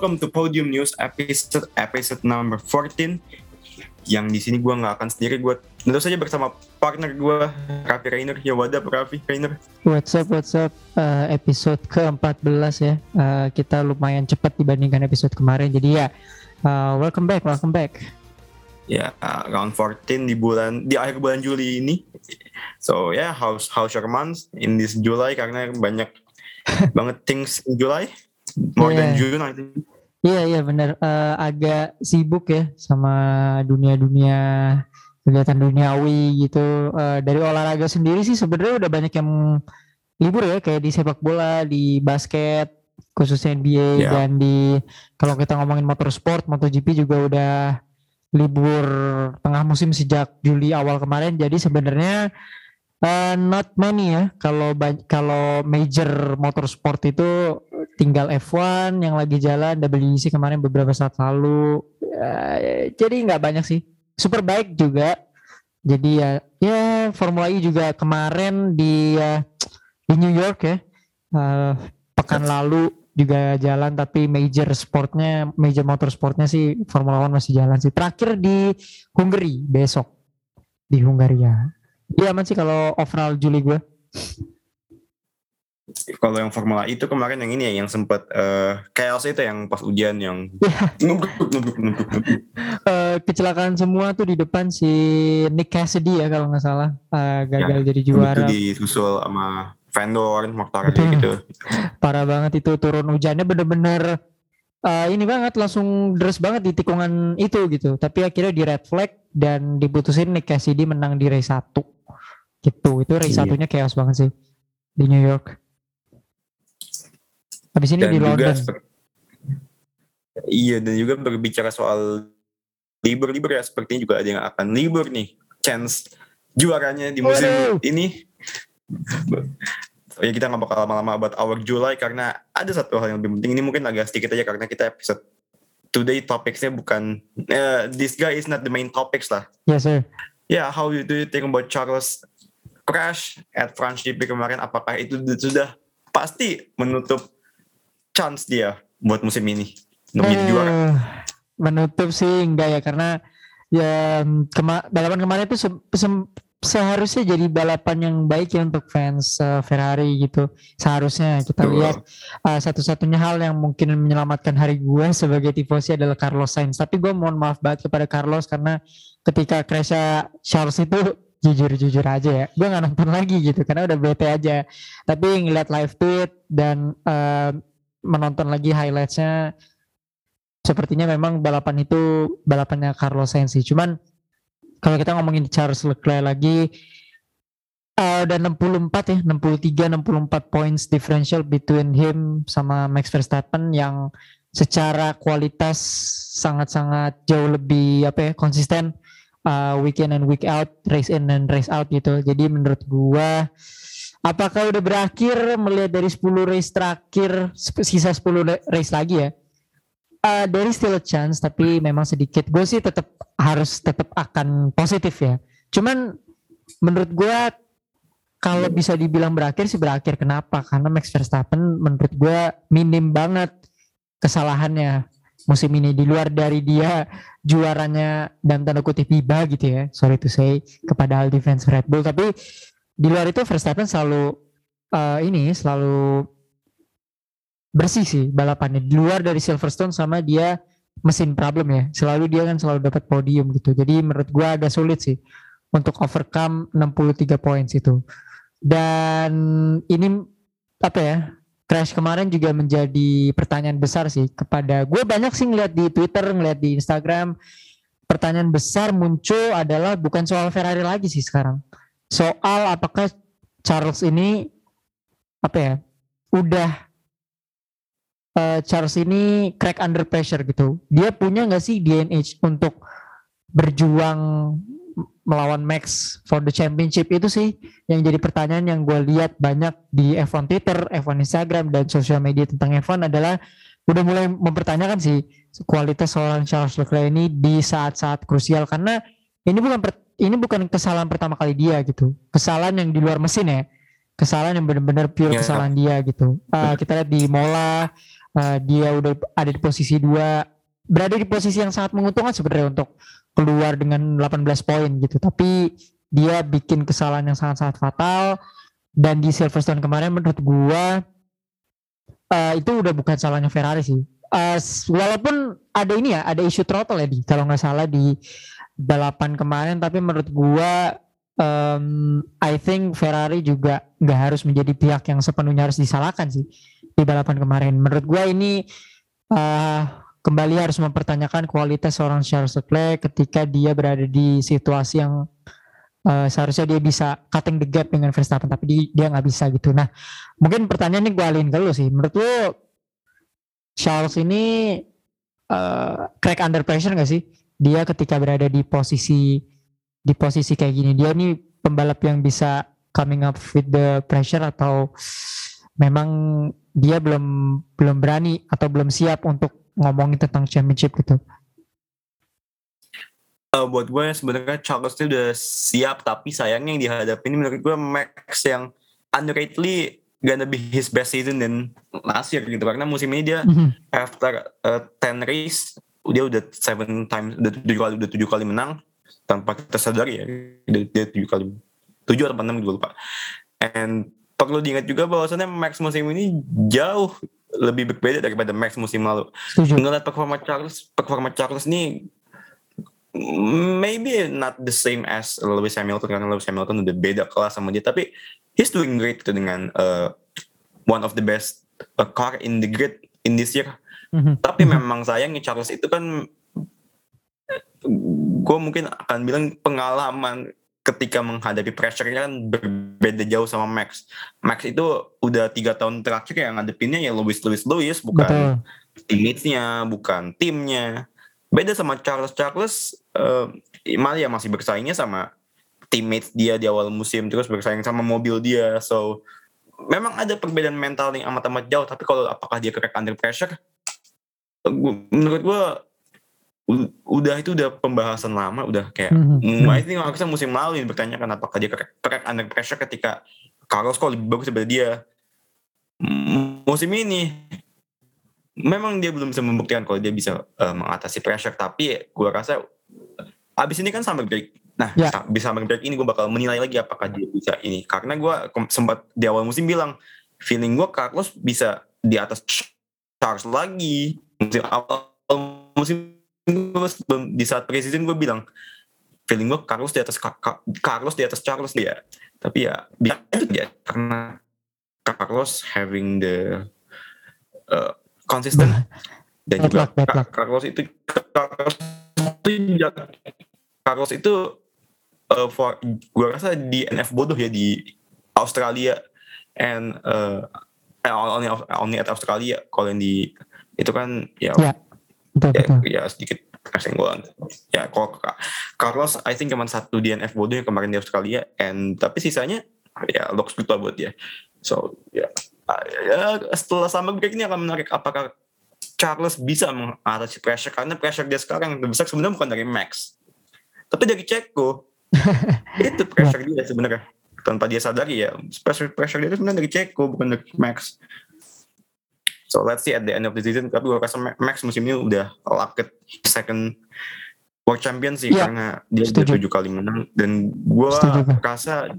Welcome to Podium News episode episode number 14. Yang di sini gue nggak akan sendiri, gue tentu saja bersama partner gue Raffi Rainer. Ya wadah Raffi Rainer. What's up, what's up? Uh, episode ke-14 ya. Uh, kita lumayan cepat dibandingkan episode kemarin. Jadi ya, uh, welcome back, welcome back. Ya, uh, round 14 di bulan di akhir bulan Juli ini. So ya, yeah, how's how's your month in this July karena banyak banget things in July. More yeah. than June I think. Iya yeah, iya yeah, benar uh, agak sibuk ya sama dunia-dunia kegiatan duniawi gitu. Uh, dari olahraga sendiri sih sebenarnya udah banyak yang libur ya kayak di sepak bola, di basket, khususnya NBA yeah. dan di kalau kita ngomongin motorsport, MotoGP juga udah libur tengah musim sejak Juli awal kemarin. Jadi sebenarnya Uh, not many ya. Kalau kalau major motorsport itu tinggal F1 yang lagi jalan, WEC kemarin beberapa saat lalu. Uh, jadi nggak banyak sih. Superbike juga. Jadi ya ya Formula E juga kemarin di uh, di New York ya. Uh, pekan lalu juga jalan tapi major sportnya major motorsportnya sih Formula One masih jalan sih. Terakhir di Hungary besok di Hungaria. Iya aman sih kalau overall Juli gue. Kalau yang Formula itu kemarin yang ini ya yang sempat uh, chaos itu yang pas ujian yang nubruk nubruk nubruk uh, kecelakaan semua tuh di depan si Nick Cassidy ya kalau nggak salah uh, gagal ya, jadi juara. Itu disusul sama vendor motor gitu. Parah banget itu turun hujannya bener-bener uh, ini banget langsung dress banget di tikungan itu gitu. Tapi akhirnya di red flag dan diputusin Nick Cassidy menang di race 1 gitu itu race iya. satunya chaos banget sih di New York habis ini dan di London iya dan juga berbicara soal libur-libur ya sepertinya juga ada yang akan libur nih chance juaranya di musim Waduh. ini ya kita nggak bakal lama-lama about our July karena ada satu hal yang lebih penting ini mungkin agak sedikit aja karena kita episode today topicnya bukan uh, this guy is not the main topics lah. Yes sir. Yeah, how do you think about Charles crash at France GP kemarin apakah itu sudah pasti menutup chance dia buat musim ini untuk uh, juara? Menutup sih enggak ya karena ya kema balapan kemarin itu se se seharusnya jadi balapan yang baik ya untuk fans uh, Ferrari gitu. Seharusnya kita uh. lihat uh, satu-satunya hal yang mungkin menyelamatkan hari gue sebagai tifosi adalah Carlos Sainz. Tapi gue mohon maaf banget kepada Carlos karena ketika crash Charles itu jujur-jujur aja ya. Gue nggak nonton lagi gitu karena udah bete aja. Tapi ngeliat live tweet dan uh, menonton lagi highlightsnya sepertinya memang balapan itu balapannya Carlos Sainz sih. Cuman kalau kita ngomongin Charles Leclerc lagi uh, udah 64 ya 63 64 points differential between him sama Max Verstappen yang secara kualitas sangat-sangat jauh lebih apa ya konsisten uh, week in and week out, race in and race out gitu. Jadi menurut gua apakah udah berakhir melihat dari 10 race terakhir sisa 10 race lagi ya? Uh, there still a chance tapi memang sedikit. Gue sih tetap harus tetap akan positif ya. Cuman menurut gua kalau bisa dibilang berakhir sih berakhir. Kenapa? Karena Max Verstappen menurut gue minim banget kesalahannya musim ini di luar dari dia juaranya dan tanda kutip tiba gitu ya sorry to say kepada Aldi fans Red Bull. Tapi di luar itu Verstappen selalu uh, ini selalu bersih sih balapannya. Di luar dari Silverstone sama dia mesin problem ya. Selalu dia kan selalu dapat podium gitu. Jadi menurut gua agak sulit sih untuk overcome 63 points itu. Dan ini apa ya crash kemarin juga menjadi pertanyaan besar sih kepada gue banyak sih ngeliat di Twitter, ngeliat di Instagram. Pertanyaan besar muncul adalah bukan soal Ferrari lagi sih sekarang. Soal apakah Charles ini apa ya? Udah uh, Charles ini crack under pressure gitu. Dia punya nggak sih DNH untuk berjuang melawan Max for the championship itu sih yang jadi pertanyaan yang gue lihat banyak di F1 Twitter, F1 Instagram dan sosial media tentang F1 adalah udah mulai mempertanyakan sih kualitas seorang Charles Leclerc ini di saat-saat krusial. Karena ini bukan per, ini bukan kesalahan pertama kali dia gitu. Kesalahan yang di luar mesin ya. Kesalahan yang benar-benar pure yeah. kesalahan dia gitu. Uh, kita lihat di Mola uh, dia udah ada di posisi dua. Berada di posisi yang sangat menguntungkan sebenarnya untuk keluar dengan 18 poin gitu. Tapi dia bikin kesalahan yang sangat-sangat fatal. Dan di Silverstone kemarin menurut gua uh, itu udah bukan salahnya Ferrari sih. Uh, walaupun ada ini ya ada isu throttle ya di. Kalau nggak salah di balapan kemarin. Tapi menurut gua um, I think Ferrari juga nggak harus menjadi pihak yang sepenuhnya harus disalahkan sih di balapan kemarin. Menurut gua ini uh, kembali harus mempertanyakan kualitas seorang Charles Leclerc ketika dia berada di situasi yang uh, seharusnya dia bisa cutting the gap dengan Verstappen tapi dia, nggak bisa gitu. Nah mungkin pertanyaan ini gue alihin ke lu sih. Menurut lu Charles ini uh, crack under pressure gak sih? Dia ketika berada di posisi di posisi kayak gini dia ini pembalap yang bisa coming up with the pressure atau memang dia belum belum berani atau belum siap untuk ngomongin tentang championship gitu? Uh, buat gue sebenarnya Charles itu udah siap tapi sayangnya yang dihadapi ini menurut gue Max yang underratedly gonna be his best season dan last year gitu karena musim ini dia mm-hmm. after uh, 10 race dia udah seven times udah tujuh kali udah tujuh kali menang tanpa kita sadari ya dia, dia tujuh kali tujuh atau enam gue lupa and perlu diingat juga bahwasannya Max musim ini jauh lebih berbeda daripada Max musim lalu. Ngeliat performa Charles, performa Charles ini maybe not the same as Lewis Hamilton karena Lewis Hamilton udah beda kelas sama dia tapi he's doing great itu dengan uh, one of the best uh, car in the grid in this year. Mm-hmm. Tapi mm-hmm. memang sayangnya Charles itu kan gue mungkin akan bilang pengalaman ketika menghadapi pressure kan berbeda jauh sama Max. Max itu udah tiga tahun terakhir yang ngadepinnya ya Lewis Lewis Lewis bukan teammates-nya, bukan timnya. Beda sama Charles Charles uh, malah ya masih bersaingnya sama teammates dia di awal musim terus bersaing sama mobil dia. So memang ada perbedaan mental yang amat-amat jauh tapi kalau apakah dia crack under pressure menurut gue udah itu udah pembahasan lama udah kayak mm-hmm. I think harusnya musim lalu ini? Bertanyakan apakah dia crack, under pressure ketika Carlos kok lebih bagus daripada dia? Musim ini memang dia belum bisa membuktikan kalau dia bisa uh, mengatasi pressure tapi gue rasa abis ini kan sampai break. Nah yeah. bisa sampai break ini gue bakal menilai lagi apakah dia bisa ini. Karena gue sempat di awal musim bilang feeling gue Carlos bisa di atas Charles lagi. Musim awal musim di saat preseason gue bilang feeling gue Carlos di atas Carlos di atas Charles dia tapi ya itu dia karena Carlos having the uh, consistent dan juga Carlos itu Carlos itu Carlos itu uh, for gue rasa di NF bodoh ya di Australia and uh, only only at Australia kalau yang di itu kan ya yeah betul, ya, betul. ya sedikit kesenggolan ya kalau Carlos I think cuma satu DNF bodoh yang kemarin di Australia and tapi sisanya ya looks good lah buat dia. So ya ya setelah sama break ini akan menarik apakah Charles bisa mengatasi pressure karena pressure dia sekarang yang terbesar sebenarnya bukan dari Max. Tapi dari Ceko. Itu pressure dia sebenarnya. Tanpa dia sadari ya pressure pressure dia itu sebenarnya dari Ceko bukan dari Max So let's see at the end of the season. Tapi gue rasa Max musim ini udah locked second World Champion sih yeah. karena dia udah tujuh kali menang dan gue rasa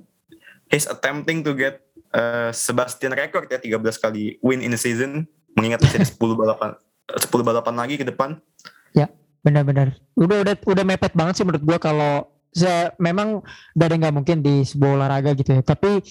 he's attempting to get uh, Sebastian record ya 13 kali win in a season mengingat masih ada 10 balapan 10 balapan lagi ke depan. Ya, benar-benar. Udah udah udah mepet banget sih menurut gue kalau memang dari nggak mungkin di sebuah olahraga gitu ya. Tapi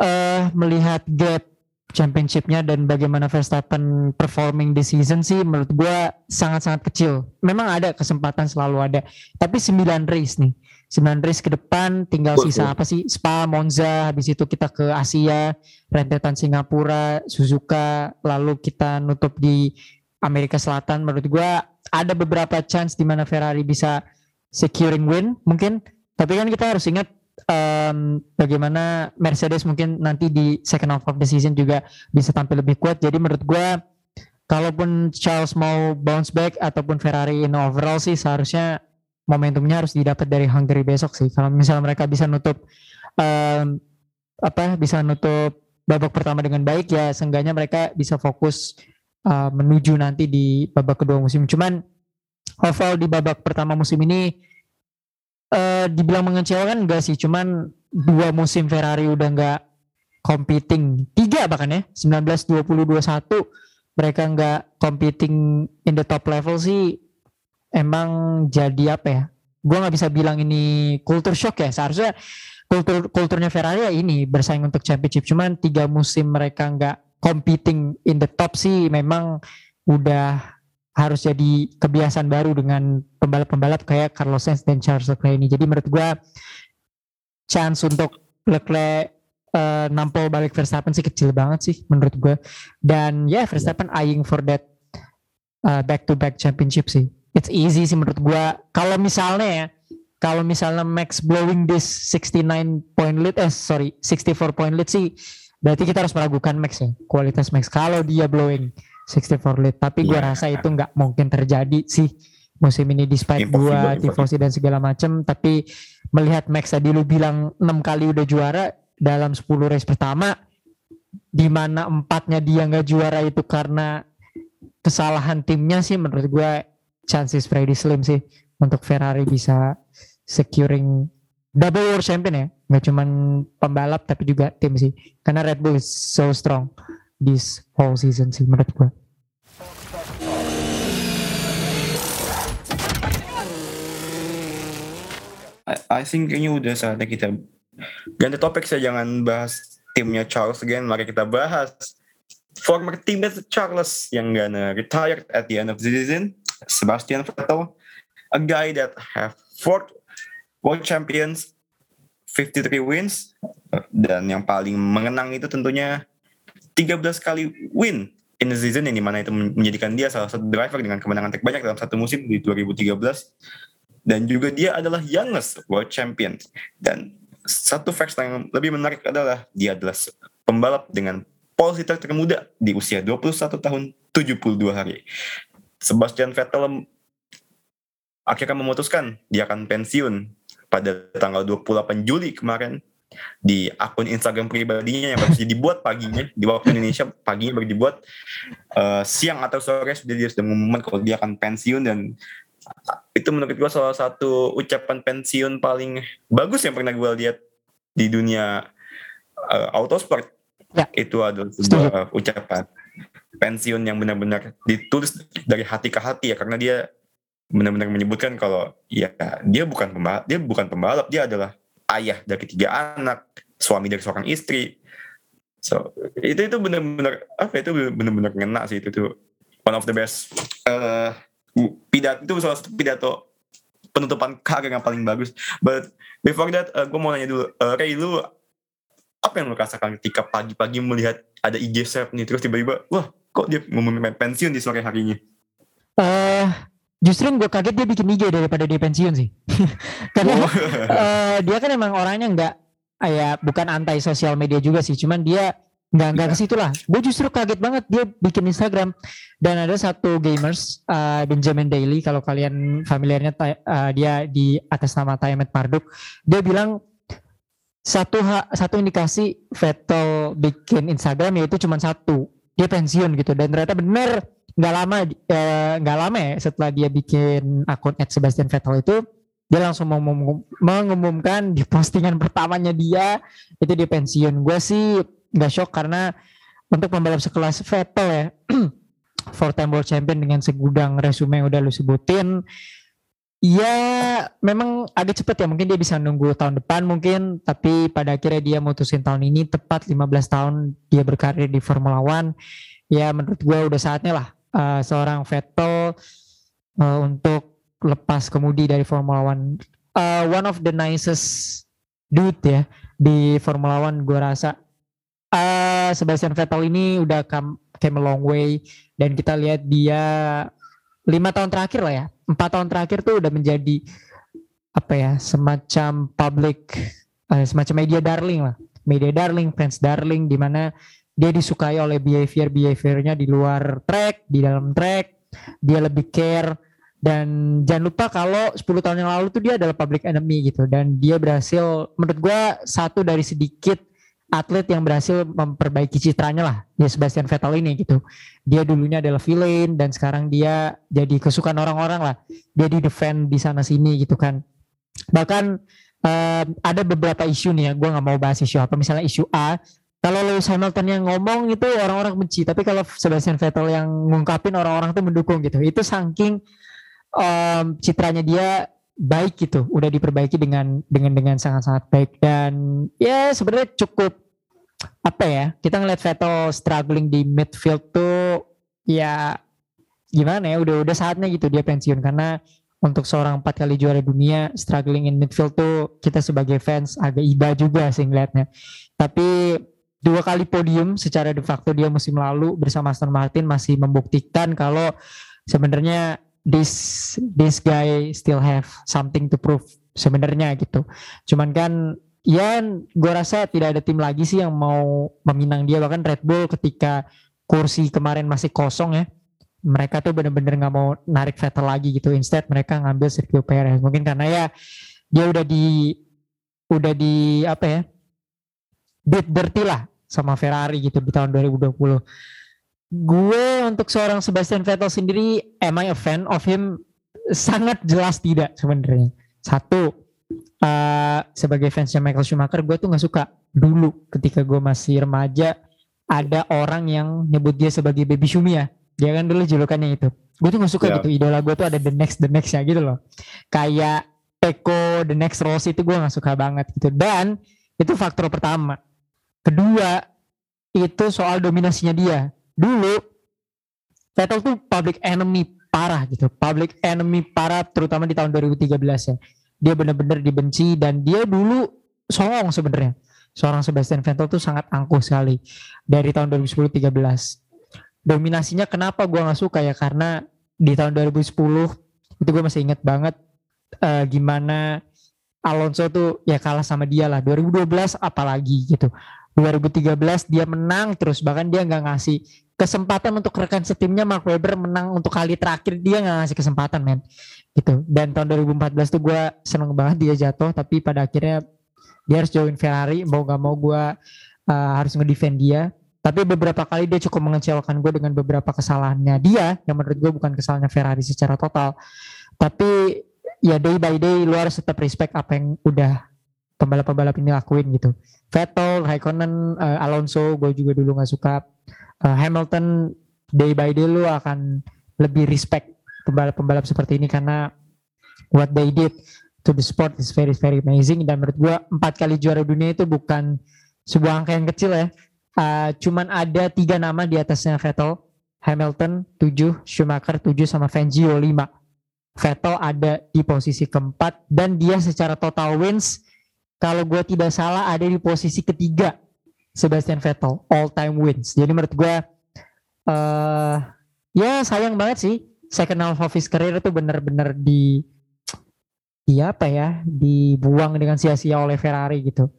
uh, melihat gap championshipnya dan bagaimana Verstappen performing di season sih menurut gue sangat-sangat kecil. Memang ada kesempatan selalu ada. Tapi 9 race nih. 9 race ke depan tinggal sisa apa sih? Spa, Monza, habis itu kita ke Asia, rentetan Singapura, Suzuka, lalu kita nutup di Amerika Selatan. Menurut gue ada beberapa chance di mana Ferrari bisa securing win mungkin. Tapi kan kita harus ingat um, bagaimana Mercedes mungkin nanti di second half of the season juga bisa tampil lebih kuat. Jadi menurut gue kalaupun Charles mau bounce back ataupun Ferrari in overall sih seharusnya momentumnya harus didapat dari Hungary besok sih. Kalau misalnya mereka bisa nutup um, apa bisa nutup babak pertama dengan baik ya seenggaknya mereka bisa fokus uh, menuju nanti di babak kedua musim. Cuman overall di babak pertama musim ini uh, dibilang mengecewakan enggak sih, cuman dua musim Ferrari udah enggak competing, tiga bahkan ya, 19 20 21 mereka enggak competing in the top level sih emang jadi apa ya? Gua nggak bisa bilang ini culture shock ya. Seharusnya kultur kulturnya Ferrari ya ini bersaing untuk championship. Cuman tiga musim mereka nggak competing in the top sih memang udah harus jadi kebiasaan baru dengan pembalap-pembalap kayak Carlos Sainz dan Charles Leclerc ini. Jadi menurut gua chance untuk Leclerc uh, nampol balik Verstappen sih kecil banget sih menurut gua. Dan ya yeah, Verstappen eyeing for that uh, back to back championship sih. It's easy sih menurut gua. Kalau misalnya ya kalau misalnya Max blowing this 69 point lead eh sorry 64 point lead sih berarti kita harus meragukan Max ya kualitas Max kalau dia blowing 64 lead. Tapi gue yeah. rasa itu nggak mungkin terjadi sih. Musim ini despite gue tifosi dan segala macam tapi melihat Max tadi lu bilang 6 kali udah juara dalam 10 race pertama di mana empatnya dia nggak juara itu karena kesalahan timnya sih menurut gue chances pretty slim sih untuk Ferrari bisa securing double world champion ya. Nggak cuma pembalap tapi juga tim sih. Karena Red Bull is so strong this whole season sih menurut gue I, I think kayaknya udah saatnya kita ganti topik saya jangan bahas timnya Charles again mari kita bahas former teammate Charles yang gonna retire at the end of the season Sebastian Vettel a guy that have four World Champions 53 wins dan yang paling mengenang itu tentunya 13 kali win in the season yang di mana itu menjadikan dia salah satu driver dengan kemenangan terbanyak dalam satu musim di 2013 dan juga dia adalah youngest world champion. Dan satu fakta yang lebih menarik adalah dia adalah pembalap dengan pole sitter termuda di usia 21 tahun 72 hari. Sebastian Vettel akhirnya memutuskan dia akan pensiun pada tanggal 28 Juli kemarin di akun Instagram pribadinya yang baru dibuat paginya di waktu Indonesia paginya baru dibuat uh, siang atau sore sudah dia sudah mengumumkan kalau dia akan pensiun dan itu menurut gue salah satu ucapan pensiun paling bagus yang pernah gue lihat di dunia uh, autosport ya. itu adalah sebuah uh, ucapan pensiun yang benar-benar ditulis dari hati ke hati ya karena dia benar-benar menyebutkan kalau ya dia bukan pembalap, dia bukan pembalap, dia adalah ayah dari tiga anak, suami dari seorang istri. So itu itu benar-benar apa itu benar-benar ngena sih itu tuh one of the best uh, pidato itu salah satu pidato penutupan karir yang paling bagus. But before that, uh, gue mau nanya dulu, uh, Ray, lu apa yang lu rasakan ketika pagi-pagi melihat ada IG Sep nih, terus tiba-tiba, wah kok dia ngumumin pensiun di sore harinya? Uh, justru gue kaget dia bikin IG daripada dia pensiun sih. Karena oh. uh, dia kan emang orangnya nggak ya bukan anti sosial media juga sih. Cuman dia nggak nggak ke situ lah. Gue justru kaget banget dia bikin Instagram. Dan ada satu gamers uh, Benjamin Daily kalau kalian familiarnya uh, dia di atas nama Tayamet Marduk dia bilang satu ha, satu indikasi Vettel bikin Instagram yaitu cuma satu. Dia pensiun gitu. Dan ternyata benar nggak lama eh, nggak eh, lama ya setelah dia bikin akun at Sebastian Vettel itu dia langsung mengumum, mengumumkan di postingan pertamanya dia itu dia pensiun. Gue sih nggak shock karena untuk pembalap sekelas Vettel ya four time world champion dengan segudang resume yang udah lu sebutin ya memang agak cepet ya mungkin dia bisa nunggu tahun depan mungkin tapi pada akhirnya dia mutusin tahun ini tepat 15 tahun dia berkarir di Formula One. Ya menurut gue udah saatnya lah uh, seorang Vettel uh, untuk lepas kemudi dari Formula One. Uh, one of the nicest dude ya di Formula One gue rasa. Uh, Sebastian Vettel ini udah come, came a long way dan kita lihat dia lima tahun terakhir lah ya empat tahun terakhir tuh udah menjadi apa ya semacam public uh, semacam media darling lah media darling fans darling di mana dia disukai oleh behavior behaviornya di luar track di dalam track. Dia lebih care. Dan jangan lupa kalau 10 tahun yang lalu tuh dia adalah public enemy gitu. Dan dia berhasil menurut gue satu dari sedikit atlet yang berhasil memperbaiki citranya lah. Ya Sebastian Vettel ini gitu. Dia dulunya adalah villain dan sekarang dia jadi kesukaan orang-orang lah. Dia di defend di sana sini gitu kan. Bahkan uh, ada beberapa isu nih ya gue nggak mau bahas isu apa. Misalnya isu A kalau Lewis Hamilton yang ngomong itu orang-orang benci. Tapi kalau Sebastian Vettel yang ngungkapin orang-orang tuh mendukung gitu. Itu saking um, citranya dia baik gitu. Udah diperbaiki dengan dengan dengan sangat-sangat baik. Dan ya sebenarnya cukup apa ya kita ngeliat Vettel struggling di midfield tuh ya gimana ya udah udah saatnya gitu dia pensiun. Karena untuk seorang empat kali juara dunia struggling in midfield tuh kita sebagai fans agak iba juga sih ngeliatnya. Tapi dua kali podium secara de facto dia musim lalu bersama Aston Martin masih membuktikan kalau sebenarnya this this guy still have something to prove sebenarnya gitu. Cuman kan ya gue rasa tidak ada tim lagi sih yang mau meminang dia. Bahkan Red Bull ketika kursi kemarin masih kosong ya mereka tuh bener-bener nggak mau narik Vettel lagi gitu. Instead mereka ngambil Sergio Perez. Mungkin karena ya dia udah di udah di apa ya beat dirty lah sama Ferrari gitu di tahun 2020 gue untuk seorang Sebastian Vettel sendiri am I a fan of him? Sangat jelas tidak sebenarnya. Satu uh, sebagai fansnya Michael Schumacher gue tuh nggak suka dulu ketika gue masih remaja ada orang yang nyebut dia sebagai baby Shumi ya. Dia kan dulu julukannya itu. Gue tuh gak suka yeah. gitu. Idola gue tuh ada the next the next ya gitu loh. Kayak Peko the next Rose itu gue gak suka banget gitu. Dan itu faktor pertama kedua itu soal dominasinya dia. Dulu Vettel tuh public enemy parah gitu. Public enemy parah terutama di tahun 2013 ya. Dia benar-benar dibenci dan dia dulu songong sebenarnya. Seorang Sebastian Vettel tuh sangat angkuh sekali dari tahun 2010-13 dominasinya kenapa gue nggak suka ya? Karena di tahun 2010 itu gue masih inget banget uh, gimana Alonso tuh ya kalah sama dia lah. 2012 apalagi gitu 2013 dia menang terus bahkan dia nggak ngasih kesempatan untuk rekan setimnya Mark Webber menang untuk kali terakhir dia nggak ngasih kesempatan men. Gitu. Dan tahun 2014 tuh gue seneng banget dia jatuh tapi pada akhirnya dia harus join Ferrari mau gak mau gue uh, harus ngedefend dia. Tapi beberapa kali dia cukup mengecewakan gue dengan beberapa kesalahannya dia yang menurut gue bukan kesalahannya Ferrari secara total. Tapi ya day by day lu harus tetap respect apa yang udah pembalap-pembalap ini lakuin gitu. Vettel, Raikkonen, uh, Alonso, gue juga dulu nggak suka. Uh, Hamilton, day by day lu akan lebih respect pembalap-pembalap seperti ini karena what they did to the sport is very very amazing dan menurut gue empat kali juara dunia itu bukan sebuah angka yang kecil ya. Uh, cuman ada tiga nama di atasnya Vettel, Hamilton tujuh, Schumacher tujuh sama Fangio lima. Vettel ada di posisi keempat dan dia secara total wins kalau gue tidak salah ada di posisi ketiga Sebastian Vettel all time wins. Jadi menurut gue uh, ya sayang banget sih second half of his career itu benar-benar di di apa ya dibuang dengan sia-sia oleh Ferrari gitu.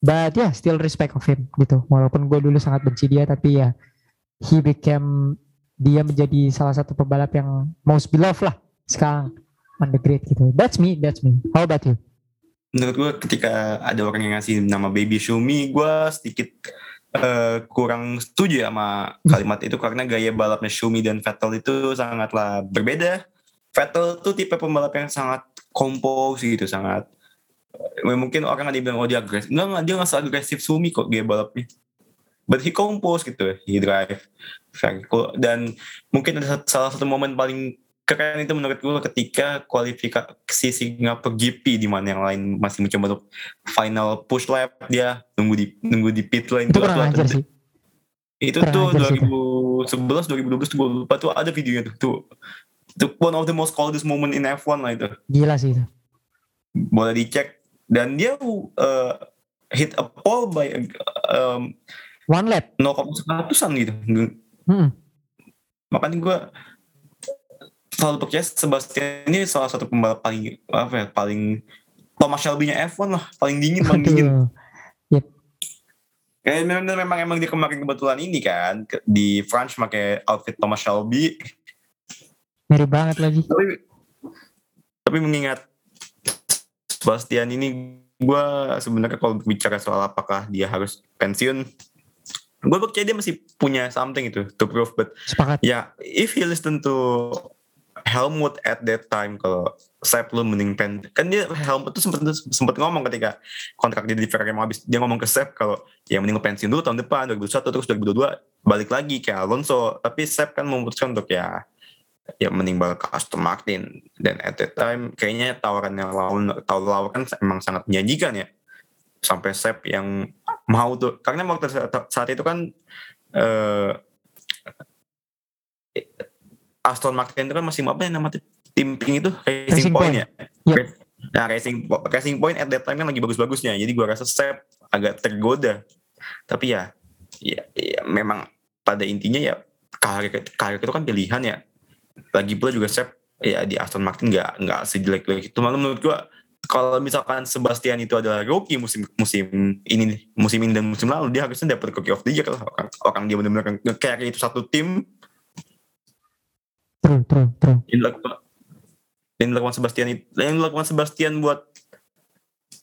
But yeah, still respect of him gitu. Walaupun gue dulu sangat benci dia tapi ya he became dia menjadi salah satu pembalap yang most beloved lah sekarang on the grid gitu. That's me, that's me. How about you? Menurut gue ketika ada orang yang ngasih nama Baby Shumi, gue sedikit uh, kurang setuju sama kalimat itu karena gaya balapnya Shumi dan Vettel itu sangatlah berbeda. Vettel tuh tipe pembalap yang sangat kompos gitu, sangat uh, mungkin orang ada yang bilang oh dia agresif. Enggak, enggak dia nggak agresif Shumi kok gaya balapnya. He compose gitu, he drive. Dan mungkin ada salah satu momen paling keren itu menurut gue ketika kualifikasi Singapura GP di mana yang lain masih mencoba untuk final push lap dia nunggu di nunggu di pit lane itu kurang ajar sih. Itu tuh 2011 2012 tuh gue lupa tuh ada videonya tuh. Tuh itu one of the most coldest moment in F1 lah itu. Gila sih itu. Boleh dicek. Dan dia uh, hit a pole by um, one lap? 0,1an gitu. Hmm. makanya gue selalu percaya Sebastian ini salah satu pembalap paling apa ya paling Thomas Shelby-nya F1 lah paling dingin paling dingin yep. Kayak memang, memang emang dia kemarin kebetulan ini kan di France pakai outfit Thomas Shelby mirip banget lagi tapi tapi mengingat Sebastian ini gue sebenarnya kalau bicara soal apakah dia harus pensiun, gue percaya dia masih punya something itu to prove. But Sepakat. ya, yeah, if he listen to Helmut at that time kalau Sepp lu mending pen kan dia Helmut tuh sempat sempat ngomong ketika kontrak dia di Ferrari mau habis dia ngomong ke Sepp kalau ya mending pensiun dulu tahun depan 2021 terus 2022 balik lagi ke Alonso. Tapi Sepp kan memutuskan untuk ya ya mending balik ke Aston Martin. Dan at that time kayaknya tawaran yang lawan tawaran kan emang sangat menjanjikan ya sampai Sepp yang mau tuh. Karena waktu saat itu kan eh, Aston Martin itu kan masih apa yang namanya tim pink itu Racing, Racing Point, point ya. Yep. Nah Racing Racing Point at that time kan lagi bagus-bagusnya. Jadi gua rasa Sep agak tergoda. Tapi ya, ya, ya memang pada intinya ya karir, karir itu kan pilihan ya. Lagi pula juga Sep ya di Aston Martin nggak nggak sejelek-jelek itu. Malah menurut gua kalau misalkan Sebastian itu adalah rookie musim musim ini musim ini dan musim lalu dia harusnya dapat rookie of the year kalau orang, orang dia benar-benar nge-carry itu satu tim True, true, true. Yang dilakukan, yang dilakukan Sebastian itu, yang dilakukan Sebastian buat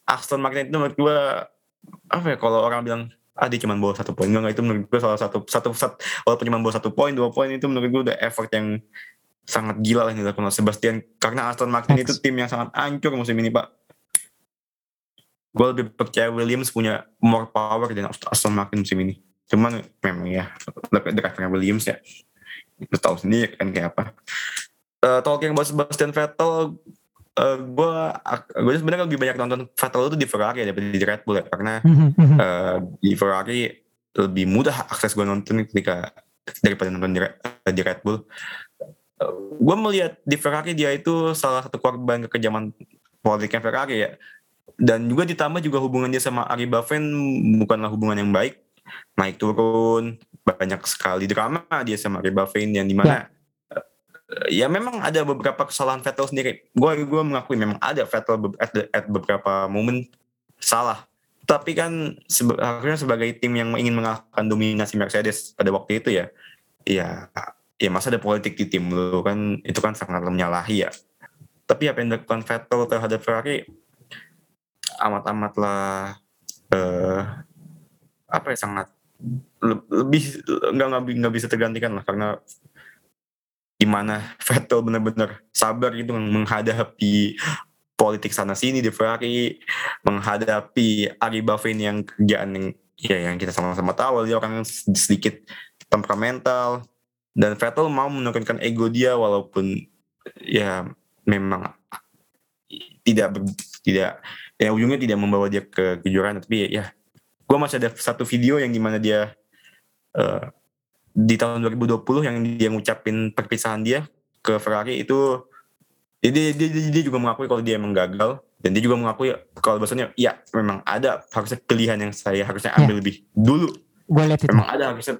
Aston Martin itu menurut gue apa ya kalau orang bilang ah dia cuma bawa satu poin. Enggak itu menurut gue salah satu satu satu walaupun cuma bawa satu poin dua poin itu menurut gue udah effort yang sangat gila lah yang dilakukan Sebastian. Karena Aston Martin That's... itu tim yang sangat hancur musim ini pak. Gue lebih percaya Williams punya more power dan Aston Martin musim ini. Cuman memang ya drivernya Williams ya lu tahu sendiri kan kayak apa. Uh, talking about Sebastian Vettel uh, gue gue sebenarnya lebih banyak nonton Vettel itu di Ferrari daripada di Red Bull ya karena uh, di Ferrari lebih mudah akses gue nonton ketika daripada nonton di, di Red Bull. Uh, gue melihat di Ferrari dia itu salah satu korban kekejaman politiknya Ferrari ya. Dan juga ditambah juga hubungan dia sama Ari Baven bukanlah hubungan yang baik naik turun banyak sekali drama dia sama Rebafin yang di mana ya. ya memang ada beberapa kesalahan Vettel sendiri. Gue gue mengakui memang ada Vettel at, the, at beberapa momen salah. Tapi kan akhirnya sebagai tim yang ingin mengalahkan dominasi Mercedes pada waktu itu ya ya ya masa ada politik di tim lu kan itu kan sangat menyalahi ya. Tapi apa yang dilakukan Vettel terhadap Ferrari amat-amatlah uh, apa ya sangat lebih nggak nggak bisa tergantikan lah karena gimana Vettel benar-benar sabar gitu menghadapi politik sana sini di Ferrari menghadapi Ari Bavin yang kerjaan yang ya yang kita sama-sama tahu dia orang sedikit temperamental dan Vettel mau menurunkan ego dia walaupun ya memang tidak tidak ya ujungnya tidak membawa dia ke kejuaraan tapi ya gue masih ada satu video yang di mana dia uh, di tahun 2020 yang dia ngucapin perpisahan dia ke Ferrari itu dia, dia, dia, dia juga mengakui kalau dia emang gagal dan dia juga mengakui kalau bahasanya ya memang ada harusnya pilihan yang saya harusnya ambil ya. lebih dulu gue lihat itu. memang ada harusnya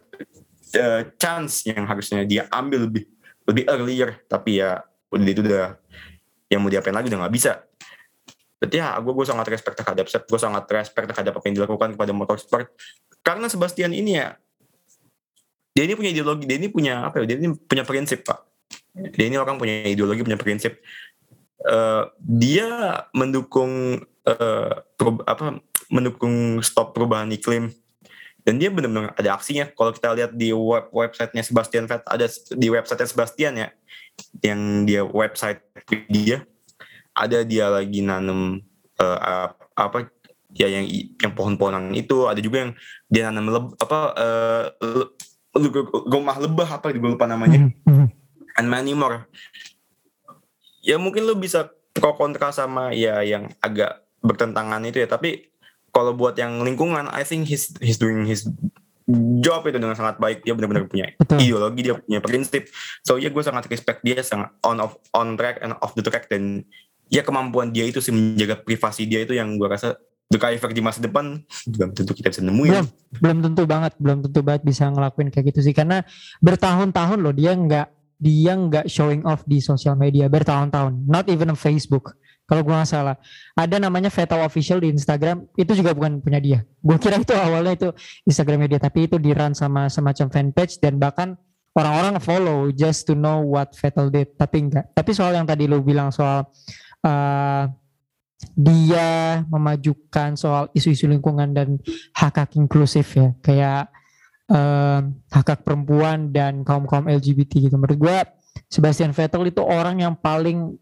uh, chance yang harusnya dia ambil lebih lebih earlier tapi ya udah itu udah yang mau diapain lagi udah nggak bisa Berarti ya gue gue sangat respect terhadap Sep, gue sangat respect terhadap apa yang dilakukan kepada motorsport. Karena Sebastian ini ya, dia ini punya ideologi, dia ini punya apa ya, dia ini punya prinsip pak. Dia ini orang punya ideologi, punya prinsip. Uh, dia mendukung uh, apa mendukung stop perubahan iklim dan dia benar-benar ada aksinya kalau kita lihat di web websitenya Sebastian Vettel ada di website Sebastian ya yang dia website dia ada dia lagi nanam uh, apa ya yang yang pohon-pohonan itu. Ada juga yang dia nanam leb, apa uh, le, rumah lebah apa gue lupa namanya. Mm-hmm. and many more ya mungkin lo bisa pro kontra sama ya yang agak bertentangan itu ya. Tapi kalau buat yang lingkungan I think he's he's doing his job itu dengan sangat baik. Dia benar-benar punya Betul. ideologi dia punya prinsip. So ya gue sangat respect dia sangat on off on track and off the track dan ya kemampuan dia itu sih menjaga privasi dia itu yang gue rasa driver di masa depan belum tentu kita bisa nemuin. Belum, belum tentu banget, belum tentu banget bisa ngelakuin kayak gitu sih karena bertahun-tahun loh dia nggak dia nggak showing off di sosial media bertahun-tahun, not even on Facebook. Kalau gue nggak salah, ada namanya Vettel Official di Instagram, itu juga bukan punya dia. Gue kira itu awalnya itu Instagram media, tapi itu di run sama semacam fanpage dan bahkan orang-orang follow just to know what Vettel did. Tapi enggak. Tapi soal yang tadi lo bilang soal uh, dia memajukan soal isu-isu lingkungan dan hak hak inklusif ya. Kayak eh, hak hak perempuan dan kaum kaum LGBT gitu. Menurut gue Sebastian Vettel itu orang yang paling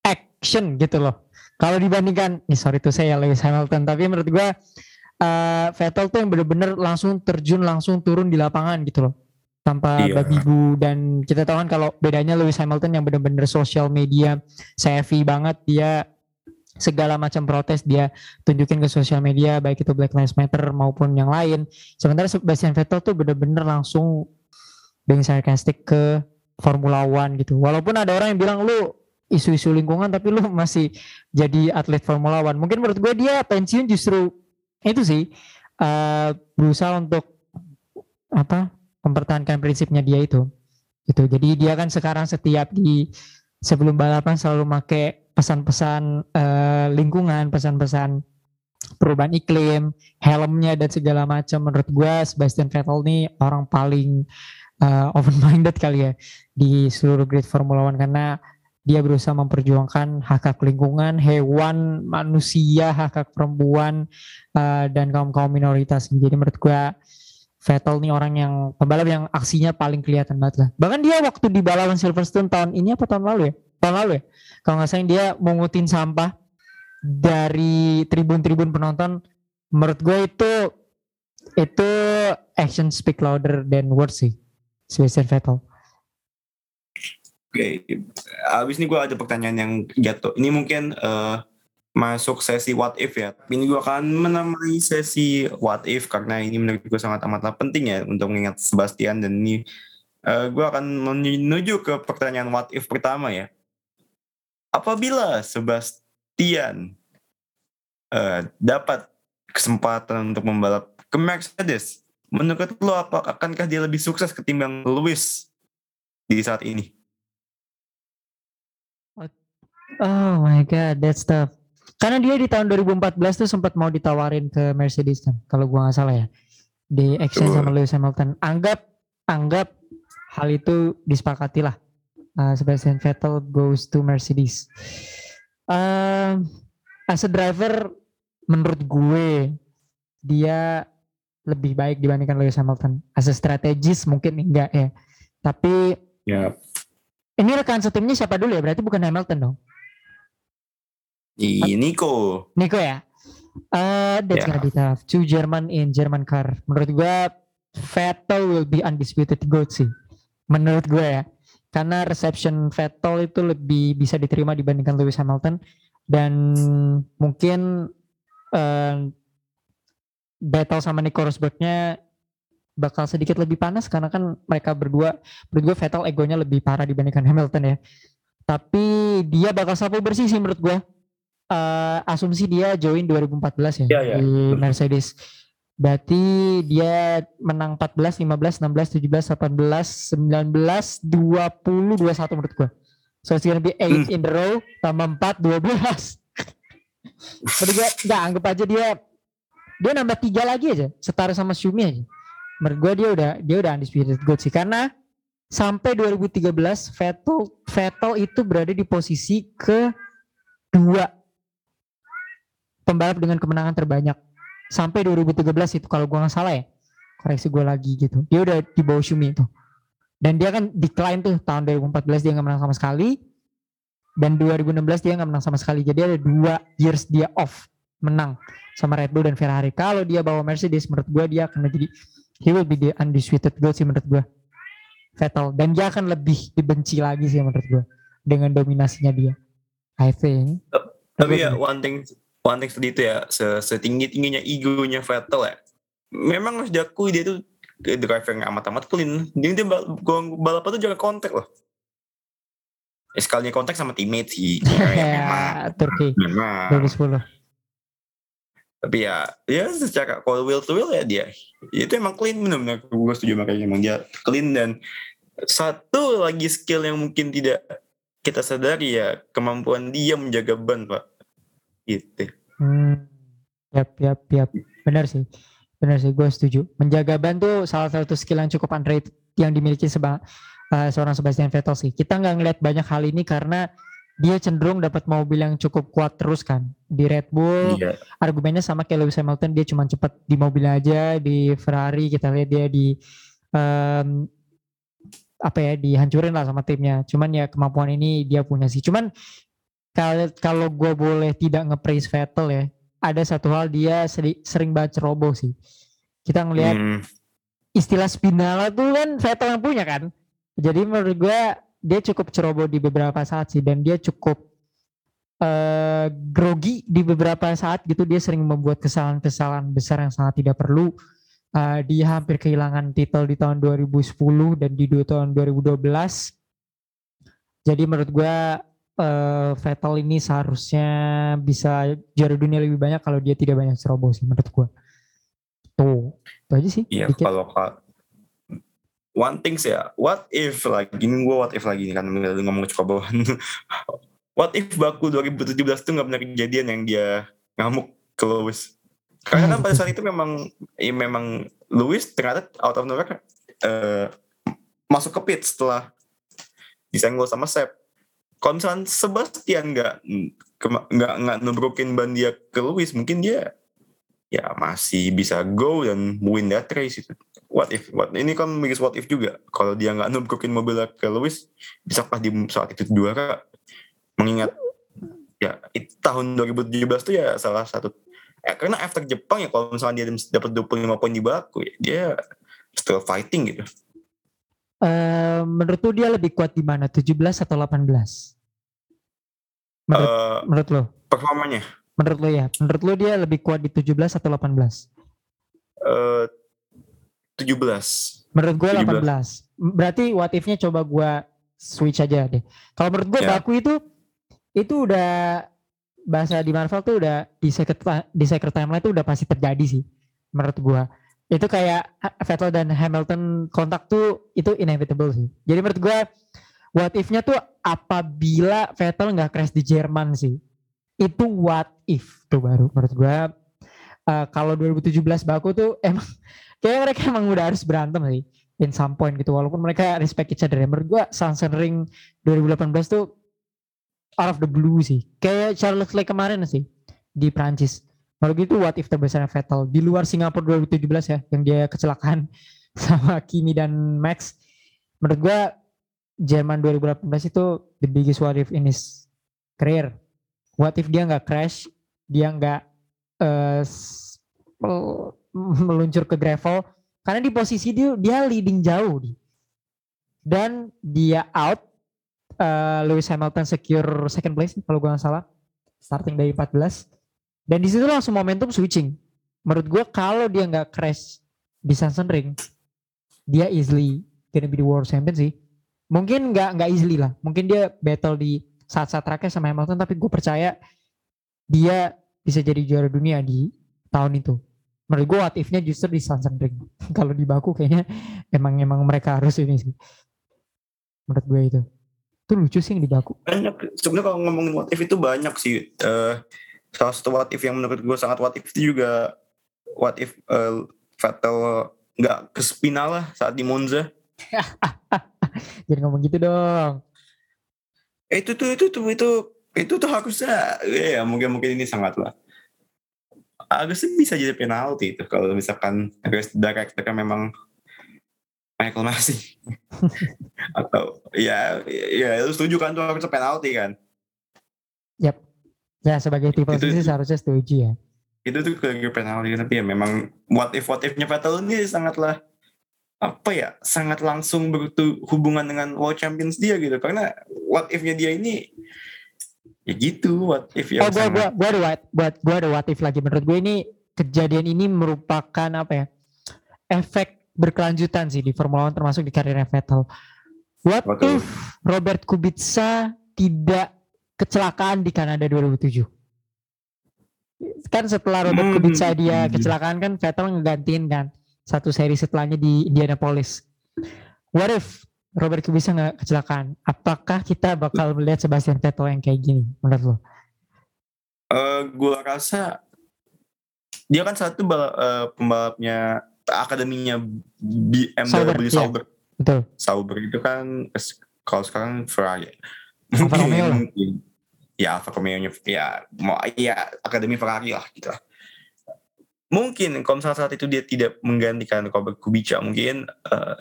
action gitu loh. Kalau dibandingkan nih sorry tuh saya Lewis Hamilton tapi menurut gue uh, Vettel tuh yang bener-bener langsung terjun langsung turun di lapangan gitu loh tanpa Iya. babi bu dan kita tahu kan kalau bedanya Lewis Hamilton yang bener-bener sosial media savvy banget dia segala macam protes dia tunjukin ke sosial media baik itu Black Lives Matter maupun yang lain. Sementara Sebastian Vettel tuh bener-bener langsung being sarcastic ke Formula One gitu. Walaupun ada orang yang bilang lu isu-isu lingkungan tapi lu masih jadi atlet Formula One. Mungkin menurut gue dia pensiun justru itu sih eh, berusaha untuk apa mempertahankan prinsipnya dia itu. Gitu. Jadi dia kan sekarang setiap di sebelum balapan selalu make pesan-pesan eh, lingkungan pesan-pesan perubahan iklim helmnya dan segala macam. Menurut gue Sebastian Vettel nih orang paling open minded kali ya di seluruh grid Formula One. Karena dia berusaha memperjuangkan hak hak lingkungan, hewan, manusia, hak hak perempuan uh, dan kaum kaum minoritas. Jadi menurut gue Vettel nih orang yang pembalap yang aksinya paling kelihatan banget lah. Bahkan dia waktu di balapan Silverstone tahun ini apa tahun lalu ya? Tahun lalu ya. Kalau nggak salah dia mungutin sampah dari tribun-tribun penonton. Menurut gue itu itu action speak louder than words sih. Sebastian Vettel. Oke, abis ini gue ada pertanyaan yang jatuh. Ini mungkin eh, masuk sesi what if ya. Ini gue akan menamai sesi what if karena ini menurut gue sangat amatlah penting ya untuk mengingat Sebastian dan ini eh, gue akan menuju ke pertanyaan what if pertama ya. Apabila Sebastian eh, dapat kesempatan untuk membalap ke Mercedes, menurut lo apa akankah dia lebih sukses ketimbang Lewis di saat ini? Oh my god, that's tough. Karena dia di tahun 2014 tuh sempat mau ditawarin ke Mercedes kan, kalau gua nggak salah ya. Di exchange sama Lewis Hamilton. Anggap anggap hal itu disepakati lah. Uh, Sebastian Vettel goes to Mercedes. Um, as a driver, menurut gue dia lebih baik dibandingkan Lewis Hamilton. As a strategist mungkin enggak ya. Tapi Ya, ini rekan setimnya siapa dulu ya? Berarti bukan Hamilton dong. Di Nico. Nico ya. Uh, that's Yeah. gonna be tough. Two German in German car. Menurut gue Vettel will be undisputed GOAT sih. Menurut gue ya. Karena reception Vettel itu lebih bisa diterima dibandingkan Lewis Hamilton dan mungkin uh, battle sama Nico Rosbergnya bakal sedikit lebih panas karena kan mereka berdua menurut gue Vettel egonya lebih parah dibandingkan Hamilton ya. Tapi dia bakal sapu bersih sih menurut gue eh, asumsi dia join 2014 ya Iya, iya. di Mercedes. Berarti dia menang 14, 15, 16, 17, 18, 19, 20, 21 menurut gua. So it's gonna be 8 in the row tambah 4, 12. menurut gua enggak anggap aja dia dia nambah 3 lagi aja setara sama Shumi aja. Menurut gua dia udah dia udah undisputed goat sih karena sampai 2013 Vettel Vettel itu berada di posisi ke dua pembalap dengan kemenangan terbanyak. Sampai 2013 itu kalau gua nggak salah ya. Koreksi gua lagi gitu. Dia udah di bawah Shumi itu. Dan dia kan decline tuh tahun 2014 dia nggak menang sama sekali. Dan 2016 dia nggak menang sama sekali. Jadi ada dua years dia off menang sama Red Bull dan Ferrari. Kalau dia bawa Mercedes menurut gua dia akan menjadi he will be the undisputed goat sih menurut gua. Vettel. Dan dia akan lebih dibenci lagi sih menurut gua dengan dominasinya dia. I think. Tapi ya one thing one thing seperti itu ya se- setinggi tingginya egonya Vettel ya. Memang harus diakui dia tuh driver yang amat-amat clean. Dia dia bal- balapan tuh jangan kontak loh. Eh, sekalinya kontak sama teammate sih. Ya, ya, memang. ya Turki Memang. 2010 Tapi ya, ya secara kalau will to will ya dia itu emang clean benar-benar gue setuju makanya emang dia clean dan satu lagi skill yang mungkin tidak kita sadari ya kemampuan dia menjaga ban pak gitu Hmm, yap, yap, yap. Benar sih. Benar sih, gue setuju. Menjaga ban tuh salah satu skill yang cukup underrated yang dimiliki seba, eh, seorang Sebastian Vettel sih. Kita nggak ngeliat banyak hal ini karena dia cenderung dapat mobil yang cukup kuat terus kan di Red Bull Iya. argumennya sama kayak Lewis Hamilton dia cuma cepat di mobil aja di Ferrari kita lihat dia di em, apa ya dihancurin lah sama timnya cuman ya kemampuan ini dia punya sih cuman kalau kalau gue boleh tidak nge-praise Vettel ya ada satu hal dia seri- sering banget ceroboh sih kita ngelihat Hmm, istilah spinala tuh kan Vettel yang punya kan. Jadi menurut gue dia cukup ceroboh di beberapa saat sih dan dia cukup eh grogi di beberapa saat gitu dia sering membuat kesalahan-kesalahan besar yang sangat tidak perlu. Eh, dia hampir kehilangan titel di tahun 2010 dan di dua tahun 2012. Jadi menurut gue eh Vettel ini seharusnya bisa juara dunia lebih banyak kalau dia tidak banyak ceroboh sih menurut gue. Tuh, itu aja sih. Iya kalau ka- one things ya, what if lagi ini gue what if lagi nih kan ngomong bawaan. what if Baku 2017 tuh nggak pernah kejadian yang dia ngamuk ke Lewis. Karena kan pada saat itu memang ya memang Lewis ternyata out of nowhere eh, masuk ke pit setelah disenggol sama Sep. Misalnya Sebastian nggak nggak nggak nubrukin ban dia ke Lewis, mungkin dia ya masih bisa go dan win that race itu. What if? What ini kan biggest what if juga. Kalau dia nggak nubrukin mobilnya ke Lewis, bisakah di saat itu juara? Mengingat ya it, tahun 2017 tuh ya salah satu ya, karena after Jepang ya kalau misalnya dia dapat 25 poin di Baku ya dia still fighting gitu. Eh, menurut lu dia lebih kuat di mana? 17 atau 18? Menurut, Eh, menurut lo? performanya Menurut lo ya? Menurut lo dia lebih kuat di 17 atau 18? eh 17. Menurut gue 17. 18. Berarti what if-nya coba gue switch aja deh. Kalau menurut gue Ya. Baku itu itu udah bahasa di Marvel tuh udah di secret di secret timeline itu udah pasti terjadi sih menurut gue. Itu kayak Vettel dan Hamilton kontak tuh itu inevitable sih. Jadi menurut gue what if-nya tuh apabila Vettel nggak crash di Jerman sih. Itu what if tuh baru menurut gue. Eh, kalau 2017 Baku tuh emang kayak mereka emang udah harus berantem sih in some point gitu walaupun mereka respect each other menurut gua Ring 2018 tuh out of the blue sih kayak Charles Leclerc kemarin sih di Prancis menurut gitu what if terbesarnya Vettel. Di luar Singapura 2017 ya yang dia kecelakaan sama Kimi dan Max. Menurut gua Jerman 2018 itu the biggest what if in his career. What if dia nggak crash dia nggak mel- meluncur ke gravel karena di posisi dia dia leading jauh dan dia out eh, Lewis Hamilton secure second place kalau gue nggak salah starting dari 14 dan di situ langsung momentum switching. Menurut gue kalau dia nggak crash di Ring dia easily gonna be the world champion sih. Mungkin nggak nggak easily lah. Mungkin dia battle di saat-saat terakhir sama Hamilton tapi gue percaya dia bisa jadi juara dunia di tahun itu. Menurut gue what justru di Ring. Kalau di Baku kayaknya emang emang mereka harus ini sih. Menurut gue itu. Itu lucu sih yang di Baku. Banyak. Sebenarnya kalau ngomongin what itu banyak sih. Eh salah satu what if yang menurut gue sangat what if itu juga what if eh, Vettel nggak ke Spina lah saat di Monza. Jadi ngomong gitu dong. Eh, itu tuh itu tuh itu itu tuh harusnya ya mungkin mungkin ini sangat lah. Harusnya bisa jadi penalti itu kalau misalkan race director kan memang Michael masih atau ya ya lu setuju kan tuh harusnya penalti kan ya sebagai tipe Itu- sih seharusnya setuju ya. Itu tuh kayak penalti tapi ya memang what if what ifnya Vettel ini sangatlah apa ya sangat langsung bertu hubungan dengan world champions dia gitu. Karena what ifnya dia ini ya gitu what if oh yang gue gua gua ada what buat gua ada what if lagi. Menurut gue ini kejadian ini merupakan apa ya efek berkelanjutan sih di Formula One termasuk di karirnya Vettel. What Betul. if Robert Kubica tidak kecelakaan di Kanada 2007 kan setelah Robert Hmm. Kubica dia Hmm. kecelakaan kan Vettel ngegantiin kan satu seri setelahnya di Indianapolis what if Robert Kubica nggak kecelakaan apakah kita bakal melihat Sebastian Vettel yang kayak gini menurut lo Eh, gua rasa dia kan satu eh, pembalapnya akademinya BMW Sauber, iya. Sauber. betul Sauber itu kan kalau sekarang Ferrari. Alfa Romeo lah. mungkin. Ya Alfa Romeo ya mau ya akademi Ferrari lah gitu lah. Mungkin kalau misalnya saat itu dia tidak menggantikan Robert Kubica mungkin uh,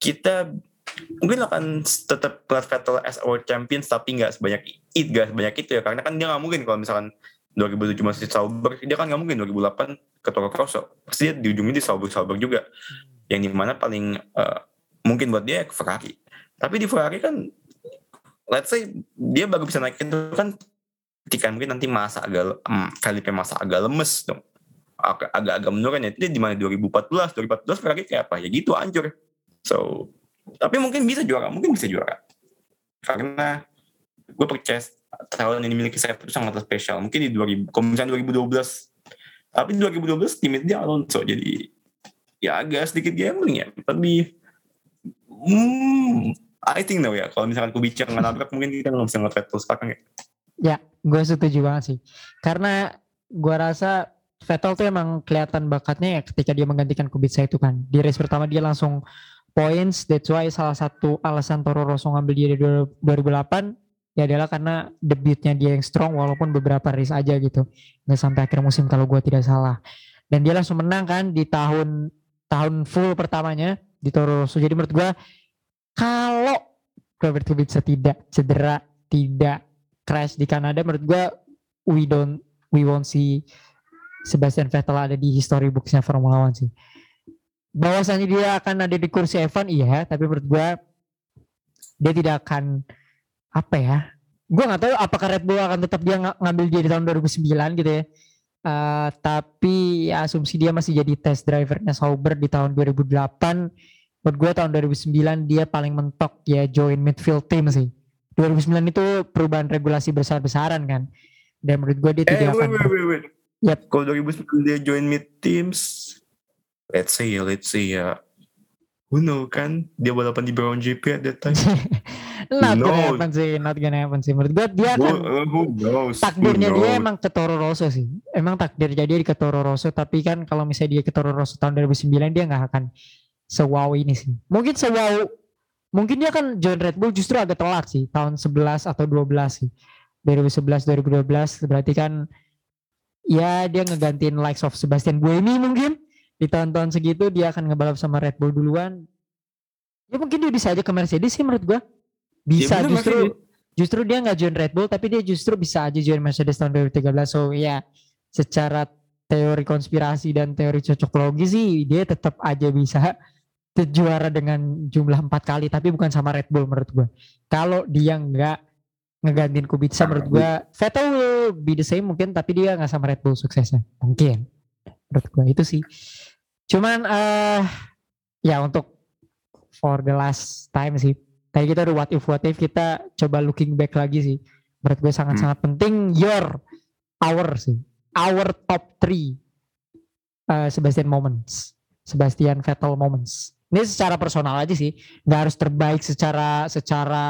kita mungkin akan tetap melihat Vettel as our champions tapi nggak sebanyak itu nggak sebanyak itu ya. Karena kan dia nggak mungkin kalau misalkan 2007 masih Sauber dia kan nggak mungkin 2008 ke Toro Rosso. Pasti dia di ujungnya di Sauber Sauber juga. Yang di mana paling uh, mungkin buat dia Ferrari. Tapi di Ferrari kan let's say dia baru bisa naik itu kan ketika mungkin nanti masa agak um, Felipe masa agak lemes dong agak-agak menurun ya itu di mana 2014 2014 Ferrari kayak apa ya gitu hancur so tapi mungkin bisa juara, mungkin bisa juara. Karena gue percaya tahun ini milik saya itu sangat spesial. Mungkin di 2000, kalau misalnya 2012, tapi 2012 tim dia Alonso, jadi ya agak sedikit gambling ya. Tapi, hmm, I think no ya, kalau misalkan bicara nggak nabrak, mungkin kita nggak bisa ngeliat Vettel sekarang ya. Ya, gue setuju banget sih. Karena gue rasa Vettel tuh emang kelihatan bakatnya ya ketika dia menggantikan Kubica itu kan. Di race pertama dia langsung points. That's why salah satu alasan Toro Rosso ngambil dia di 2008 ya adalah karena debutnya dia yang strong walaupun beberapa race aja gitu. Nggak sampai akhir musim kalau gue tidak salah. Dan dia langsung menang kan di tahun tahun full pertamanya di Toro Rosso. Jadi menurut gue kalau Robert Kubica tidak cedera, tidak crash di Kanada, menurut gue we don't we won't see Sebastian Vettel ada di history booksnya Formula One sih. Bahwasannya dia akan ada di kursi Evan iya tapi menurut gue dia tidak akan apa ya gue nggak tahu apakah Red Bull akan tetap dia ng ngambil dia di tahun 2009 gitu ya. Uh, tapi ya, asumsi dia masih jadi test drivernya Sauber di tahun 2008 menurut gue tahun 2009 dia paling mentok ya join midfield team sih 2009 itu perubahan regulasi besar-besaran kan dan menurut gue dia eh, tidak wait, akan wait, wait, wait. Yep. Kalau 2009 dia join mid teams let's say ya let's say ya who know kan dia balapan di Brown GP at that time not gonna happen sih not gonna happen sih menurut gue dia kan who knows? takdirnya who knows? dia emang ke Toro Rosso sih emang takdir jadi dia ke Toro Rosso tapi kan kalau misalnya dia ke Toro Rosso tahun 2009 dia nggak akan sewow ini sih. Mungkin sewow mungkin dia kan join Red Bull justru agak telat sih tahun 11 atau 12 sih. 2011 2012 berarti kan ya dia ngegantiin likes of Sebastian Buemi mungkin. Di tahun-tahun segitu dia akan ngebalap sama Red Bull duluan. Ya mungkin dia bisa aja ke Mercedes sih menurut gua. Bisa ya, justru justru dia nggak join Red Bull tapi dia justru bisa aja join Mercedes tahun 2013 so ya secara teori konspirasi dan teori cocok logi sih dia tetap aja bisa juara dengan jumlah empat kali tapi bukan sama Red Bull menurut gua. Kalau dia nggak ngegantiin Kubica menurut gua Vettel will be the same mungkin tapi dia nggak sama Red Bull suksesnya. Mungkin. Menurut gue itu sih. Cuman uh, ya untuk for the last time sih. Tadi kita udah what if what if kita coba looking back lagi sih. Menurut gue sangat-sangat hmm. penting your our sih. Our top three uh, Sebastian moments. Sebastian Vettel moments ini secara personal aja sih. Nggak harus terbaik secara secara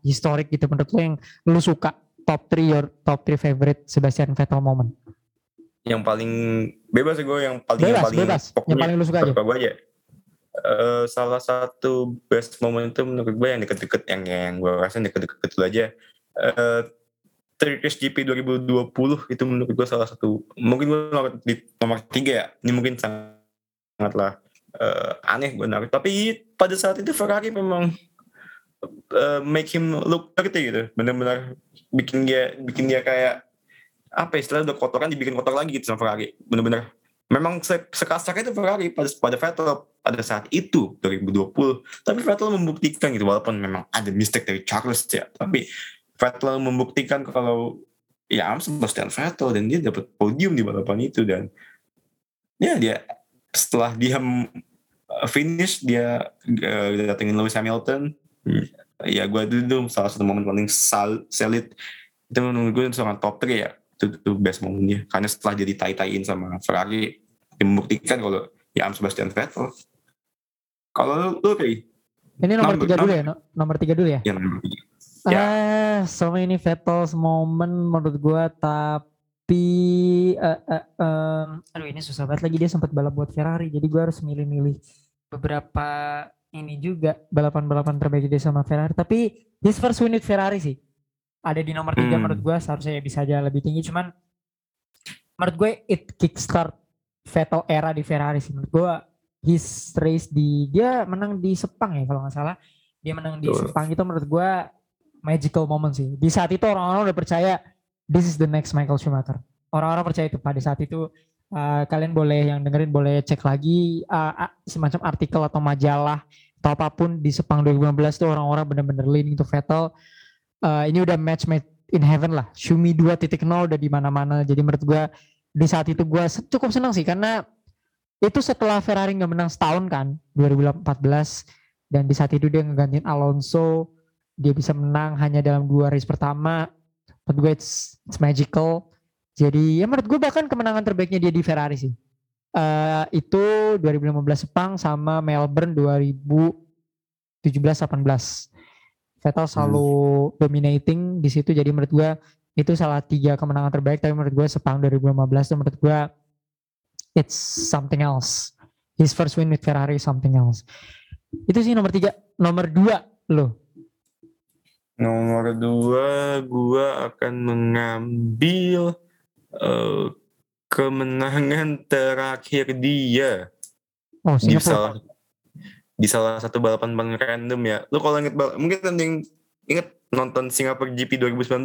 historik gitu. Menurut lo yang lu suka top three your top three favorite Sebastian Vettel moment? Yang paling bebas sih gue yang paling bebas, yang paling bebas. yang paling lu suka aja. gue aja. Uh, salah satu best moment itu menurut gue yang deket-deket yang yang gue rasa deket-deket itu aja. Uh, Turkish GP 2020 itu menurut gue salah satu mungkin gue nomor, di nomor tiga ya. Ini mungkin sangat sangatlah uh, aneh gue narik tapi pada saat itu Ferrari memang uh, make him look dirty gitu. Benar-benar bikin dia bikin dia kayak apa ya, istilah udah kotor kan dibikin kotor lagi gitu sama Ferrari. Bener-bener. Memang se sekasar itu Ferrari pada pada Vettel pada saat itu 2020 tapi Vettel membuktikan gitu walaupun memang ada mistake dari Charles ya. Tapi Vettel membuktikan kalau ya Sebastian Vettel dan dia dapat podium di balapan itu dan ya dia setelah dia uh, finish dia uh, datengin Lewis Hamilton. Hmm, ya gue itu salah satu momen paling sal solid. Itu menurut gue sangat top 3 ya. Itu tuh best momennya. Karena setelah jadi tai-taiin sama Ferrari dia membuktikan kalau ya Am Sebastian Vettel. Kalau lu, lu kayak ini nomor tiga dulu ya nomor tiga dulu ya? Ya nomor tiga. Ya. Uh, so ini Vettel's moment menurut gue tapi uh, uh, um, aduh ini susah banget lagi. Dia sempat balap buat Ferrari jadi gue harus milih-milih beberapa ini juga balapan-balapan terbaik dia sama Ferrari. Tapi his first win with Ferrari sih. Ada di nomor tiga Hmm. menurut gue seharusnya bisa aja lebih tinggi. Cuman menurut gue it kickstart Vettel era di Ferrari sih. Menurut gue his race di dia menang di Sepang ya kalau nggak salah. Dia menang di. Sepang itu menurut gue magical moment sih. Di saat itu orang-orang udah percaya this is the next Michael Schumacher. Orang-orang percaya itu pada saat itu uh, kalian boleh yang dengerin boleh cek lagi uh, semacam artikel atau majalah atau apa pun di Sepang 2015 tuh orang-orang bener-bener leaning to Vettel. Uh, ini udah match made in heaven lah. Shumi 2.0 udah di mana-mana. Jadi menurut gua di saat itu gua cukup senang sih karena itu setelah Ferrari nggak menang setahun kan 2014 dan di saat itu dia ngegantiin Alonso dia bisa menang hanya dalam dua race pertama menurut gue it's, it's magical. Jadi ya menurut gue bahkan kemenangan terbaiknya dia di Ferrari sih. Eh, itu 2015 Sepang sama Melbourne 2017-18 Vettel selalu dominating di situ. Jadi menurut gue itu salah tiga kemenangan terbaik. Tapi menurut gue Sepang 2015 itu menurut gue it's something else. His first win with Ferrari something else. Itu sih nomor tiga. Nomor dua lo Nomor dua, gua akan mengambil eh, kemenangan terakhir dia oh di Singapura salah di salah satu balapan paling random ya. Lu kalau inget mungkin ada yang inget nonton Singapore GP 2019,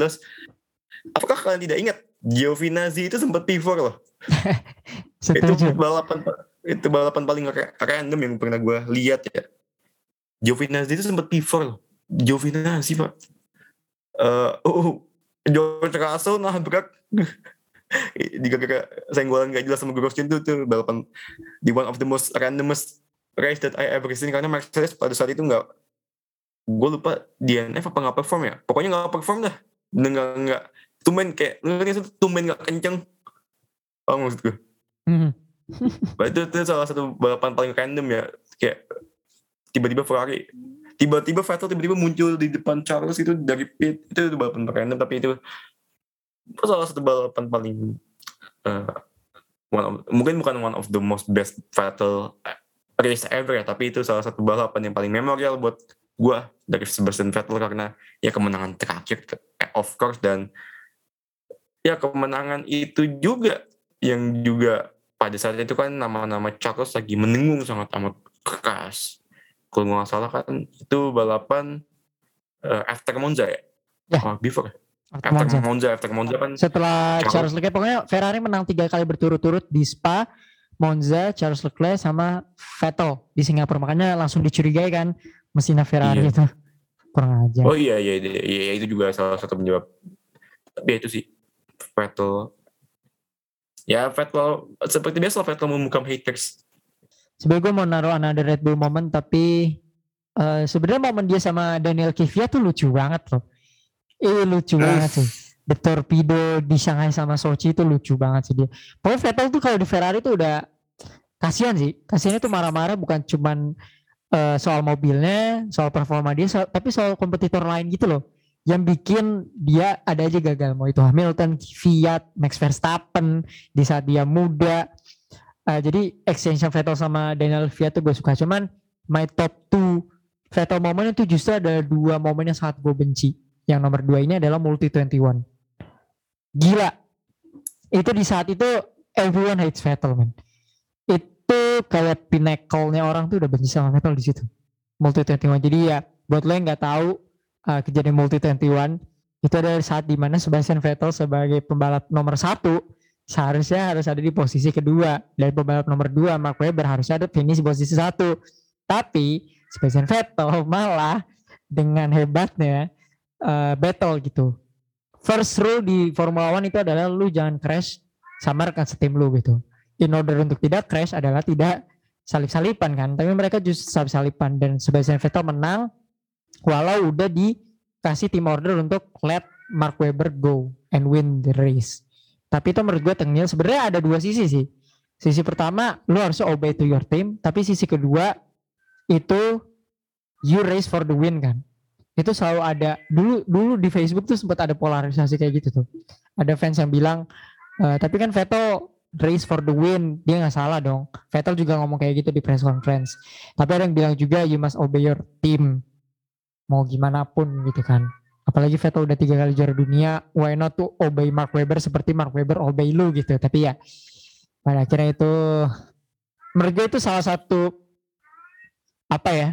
apakah kalian tidak ingat Giovinazzi itu sempat P4 loh. Itu balapan itu balapan paling ra- random yang pernah gua lihat ya. Giovinazzi itu sempat P4 loh. Giovinazzi pak. Eh, oh, George Russell nabrak di gara senggolan gak jelas sama Grosjean tuh tuh balapan di one of the most randomest race that I ever seen. Karena Mercedes pada saat itu nggak gue lupa DNF apa nggak perform ya. Pokoknya nggak perform dah. Nggak nggak tumben kayak ngerti sih, tumben nggak kenceng. Oh maksud gue Hmm. Itu, itu salah satu balapan paling random ya. Kayak tiba-tiba Ferrari tiba-tiba Vettel tiba-tiba muncul di depan Charles itu dari pit itu, itu balapan random tapi itu salah satu balapan paling eh, one of- mungkin bukan one of the most best Vettel eh, race ever ya tapi itu salah satu balapan yang paling memorial buat gua dari Sebastian Vettel karena ya kemenangan terakhir eh, of course dan ya kemenangan itu juga yang juga pada saat itu kan nama-nama Charles lagi menengung sangat amat keras. Kalau nggak salah kan itu balapan eh, after Monza ya? Ya. Oh, before. After After Monza. Monza, after Monza kan setelah Charles- Charles Leclerc pokoknya Ferrari menang tiga kali berturut-turut di Spa Monza Charles Leclerc sama Vettel di Singapura makanya langsung dicurigai kan mesinnya Ferrari Iya. itu kurang aja Oh iya iya iya, iya, itu juga salah satu penyebab. Tapi ya itu sih Vettel. Ya Vettel seperti biasa Vettel memukam haters. Sebenarnya gue mau naruh another Red Bull moment tapi eh, sebenarnya momen dia sama Daniel Kvyat tuh lucu banget loh. Eh lucu banget sih. The torpedo di Shanghai sama Sochi itu lucu banget sih dia. Pokoknya Vettel tuh kalau di Ferrari tuh udah kasihan sih. Kasihannya tuh marah-marah bukan cuman eh, soal mobilnya soal performa dia soal- tapi soal kompetitor lain gitu loh. Yang bikin dia ada aja gagal. Mau itu Hamilton, Fiat, Max Verstappen di saat dia muda Uh, jadi exchange Vettel sama Daniel Fiat tuh gue suka. Cuman my top two Vettel momen itu justru ada dua momen yang sangat gue benci. Yang nomor dua ini adalah multi 21. Gila. Itu di saat itu everyone hates Vettel man. Itu kayak pinnacle-nya orang tuh udah benci sama Vettel di situ. Multi 21. Jadi ya buat lo yang nggak tahu uh, kejadian multi 21 itu adalah saat di mana Sebastian Vettel sebagai pembalap nomor satu seharusnya harus ada di posisi kedua. Dan pembalap nomor dua Mark Webber harusnya ada finish posisi satu. Tapi Sebastian Vettel malah dengan hebatnya eh, battle gitu. First rule di Formula One itu adalah lu jangan crash sama rekan setim lu gitu. In order untuk tidak crash adalah tidak salip-salipan kan. Tapi mereka justru salip-salipan. Dan Sebastian Vettel menang walau udah dikasih tim order untuk let Mark Webber go and win the race tapi itu menurut gue tengil sebenarnya ada dua sisi sih. Sisi pertama lu harus obey to your team, tapi sisi kedua itu you race for the win kan. Itu selalu ada dulu dulu di Facebook tuh sempat ada polarisasi kayak gitu tuh. Ada fans yang bilang "Eh, tapi kan Vettel race for the win, dia nggak salah dong. Vettel juga ngomong kayak gitu di press conference. Tapi ada yang bilang juga you must obey your team. Mau gimana pun gitu kan. Apalagi Vettel udah tiga kali juara dunia why not to obey Mark Webber seperti Mark Webber obey lu gitu. Tapi ya pada akhirnya itu gue itu salah satu apa ya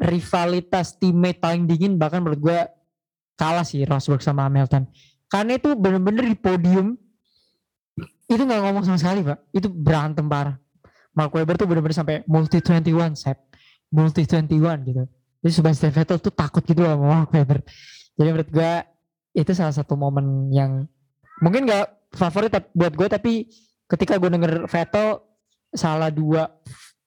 rivalitas teammate paling dingin bahkan menurut gue kalah sih Rosberg sama Hamilton. Karena itu bener-bener di podium itu nggak ngomong sama sekali pak. Itu berantem parah. Mark Webber tuh bener-bener sampai multi 21 set multi 21 gitu jadi Sebastian Vettel tuh takut gitu loh sama Mark Webber. Jadi menurut gue itu salah satu momen yang mungkin gak favorit buat gue tapi ketika gue denger Vettel salah dua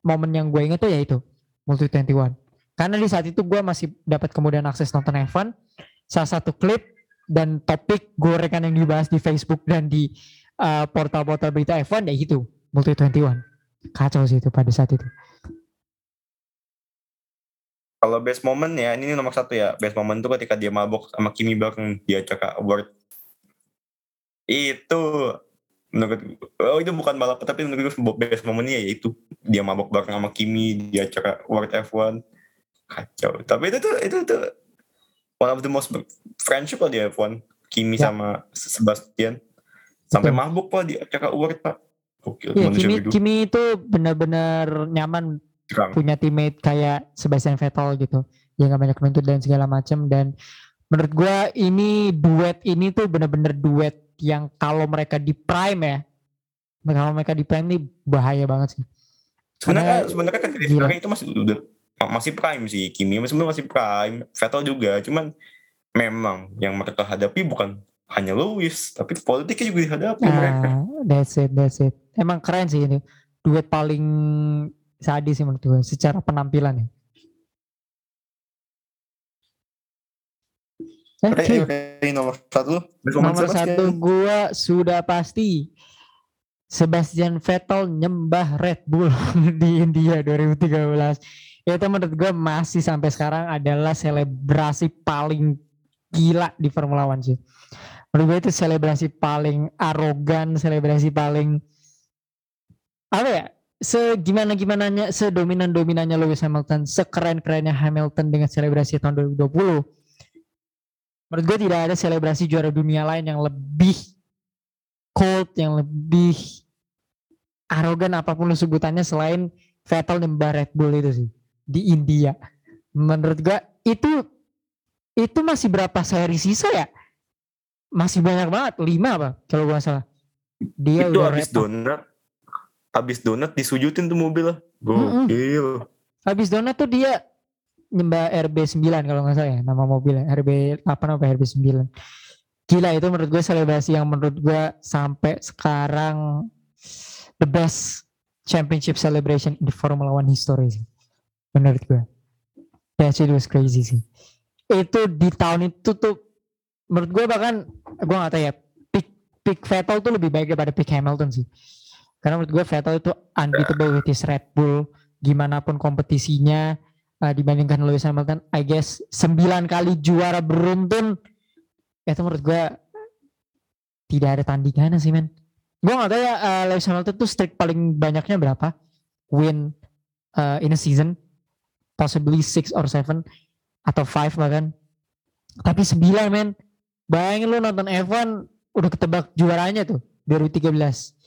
momen yang gue inget tuh ya itu multi 21 karena di saat itu gue masih dapat kemudian akses nonton F1 salah satu klip dan topik gorengan yang dibahas di Facebook dan di uh, portal-portal berita F1 ya gitu multi 21 kacau sih itu pada saat itu kalau best moment ya ini nomor satu ya. Best moment tuh ketika dia mabok sama Kimi bareng dia cakap award. Itu menurut oh itu bukan balap tapi menurut gue best momennya ya itu. Dia mabok bareng sama Kimi dia cakap award F1 kacau. Tapi itu tuh itu tuh one of the most friendship lah di F1 Kimi ya. sama Sebastian. Sampai Betul. mabuk pak di cakap award pak. Oke, ya, Kimi, Kimi itu benar-benar nyaman Terang. punya teammate kayak Sebastian Vettel gitu yang gak banyak menuntut dan segala macam dan menurut gue ini duet ini tuh bener-bener duet yang kalau mereka di prime ya kalau mereka di prime ini bahaya banget sih. Sebenarnya sebenarnya kan sebenarnya itu masih udah masih prime sih Kimi sebenarnya masih prime Vettel juga. Cuman memang yang mereka hadapi bukan hanya Lewis tapi politiknya juga dihadapi nah, mereka. that's it that's it. Emang keren sih ini. Duet paling sadis sih menurut gue secara penampilan ya. Eh, okay, okay. nomor satu. Nomor satu gue sudah pasti Sebastian Vettel nyembah Red Bull di India 2013. Itu menurut gue masih sampai sekarang adalah selebrasi paling gila di Formula One sih. Menurut gue itu selebrasi paling arogan, selebrasi paling apa ya? Segimana gimananya sedominan dominannya Lewis Hamilton sekeren kerennya Hamilton dengan selebrasi tahun 2020 menurut gue tidak ada selebrasi juara dunia lain yang lebih cold yang lebih arogan apa pun sebutannya selain Vettel dan Red Bull itu sih di India. Menurut gue itu itu masih berapa seri sisa ya? Masih banyak banget lima apa kalau gue salah. Dia itu habis donat habis donat disujutin tuh mobil lah. Gokil. Mm-hmm. Habis donat tuh dia nyembah RB9 kalau nggak salah ya nama mobilnya RB apa nama RB9 gila itu menurut gue selebrasi yang menurut gue sampai sekarang the best championship celebration in the Formula One history sih menurut gue that shit was crazy sih itu di tahun itu tuh menurut gue bahkan gue gak tahu ya pick, pick Vettel tuh lebih baik daripada pick Hamilton sih karena menurut gue Vettel itu unbeatable with his Red Bull. Gimana pun kompetisinya uh, dibandingkan Lewis Hamilton. I guess 9 kali juara beruntun. Itu menurut gue tidak ada tandingannya sih men. Gue gak tahu ya uh, Lewis Hamilton tuh streak paling banyaknya berapa. Win uh, in a season. Possibly 6 or 7. Atau 5 bahkan. Tapi 9 men. Bayangin lu nonton F1 udah ketebak juaranya tuh. 2013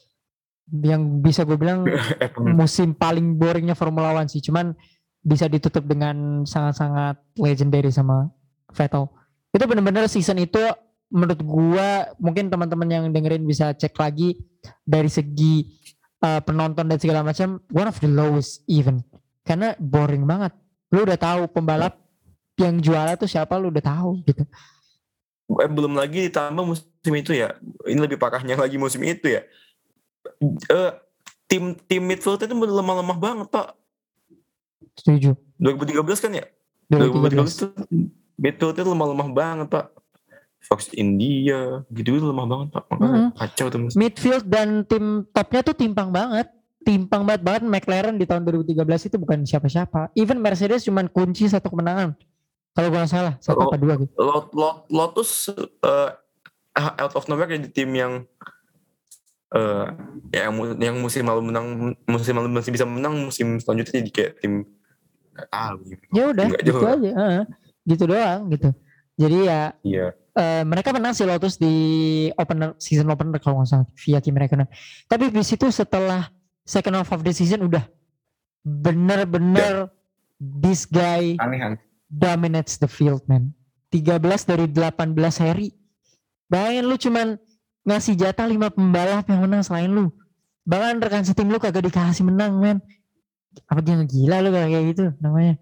yang bisa gue bilang musim paling boringnya Formula One sih. Cuman bisa ditutup dengan sangat-sangat legendary sama Vettel. Itu benar-benar season itu menurut gue mungkin teman-teman yang dengerin bisa cek lagi dari segi uh, penonton dan segala macam one of the lowest even karena boring banget. Lu udah tahu pembalap yang juara tuh siapa lu udah tahu gitu. Eh, belum lagi ditambah musim itu ya. Ini lebih parahnya lagi musim itu ya uh, tim tim midfield itu lemah-lemah banget pak. Setuju. 2013 kan ya? 2013, 2013 itu midfield itu lemah-lemah banget pak. Fox India gitu itu lemah banget pak. Makanya hmm. kacau tuh. Midfield dan tim topnya tuh timpang banget. Timpang banget banget McLaren di tahun 2013 itu bukan siapa-siapa. Even Mercedes cuma kunci satu kemenangan. Kalau gue salah, satu apa dua gitu. Lot, lot, Lotus uh, out of nowhere jadi tim yang uh, yang yang musim lalu menang musim lalu masih bisa menang musim selanjutnya jadi kayak tim tahu ya udah gitu aja uh, gitu doang gitu Jadi ya Iya. eh, mereka menang si Lotus di opener season opener kalau nggak salah via Kimi Räikkönen. Tapi di situ setelah second half of the season udah bener-bener this guy Aneh aneh. dominates the field man. 13 dari 18 seri. Bayangin lu cuman ngasih jatah 5 pembalap yang menang selain lu. Bahkan rekan setim lu kagak dikasih menang men. Apa dia gila lu kayak gitu namanya.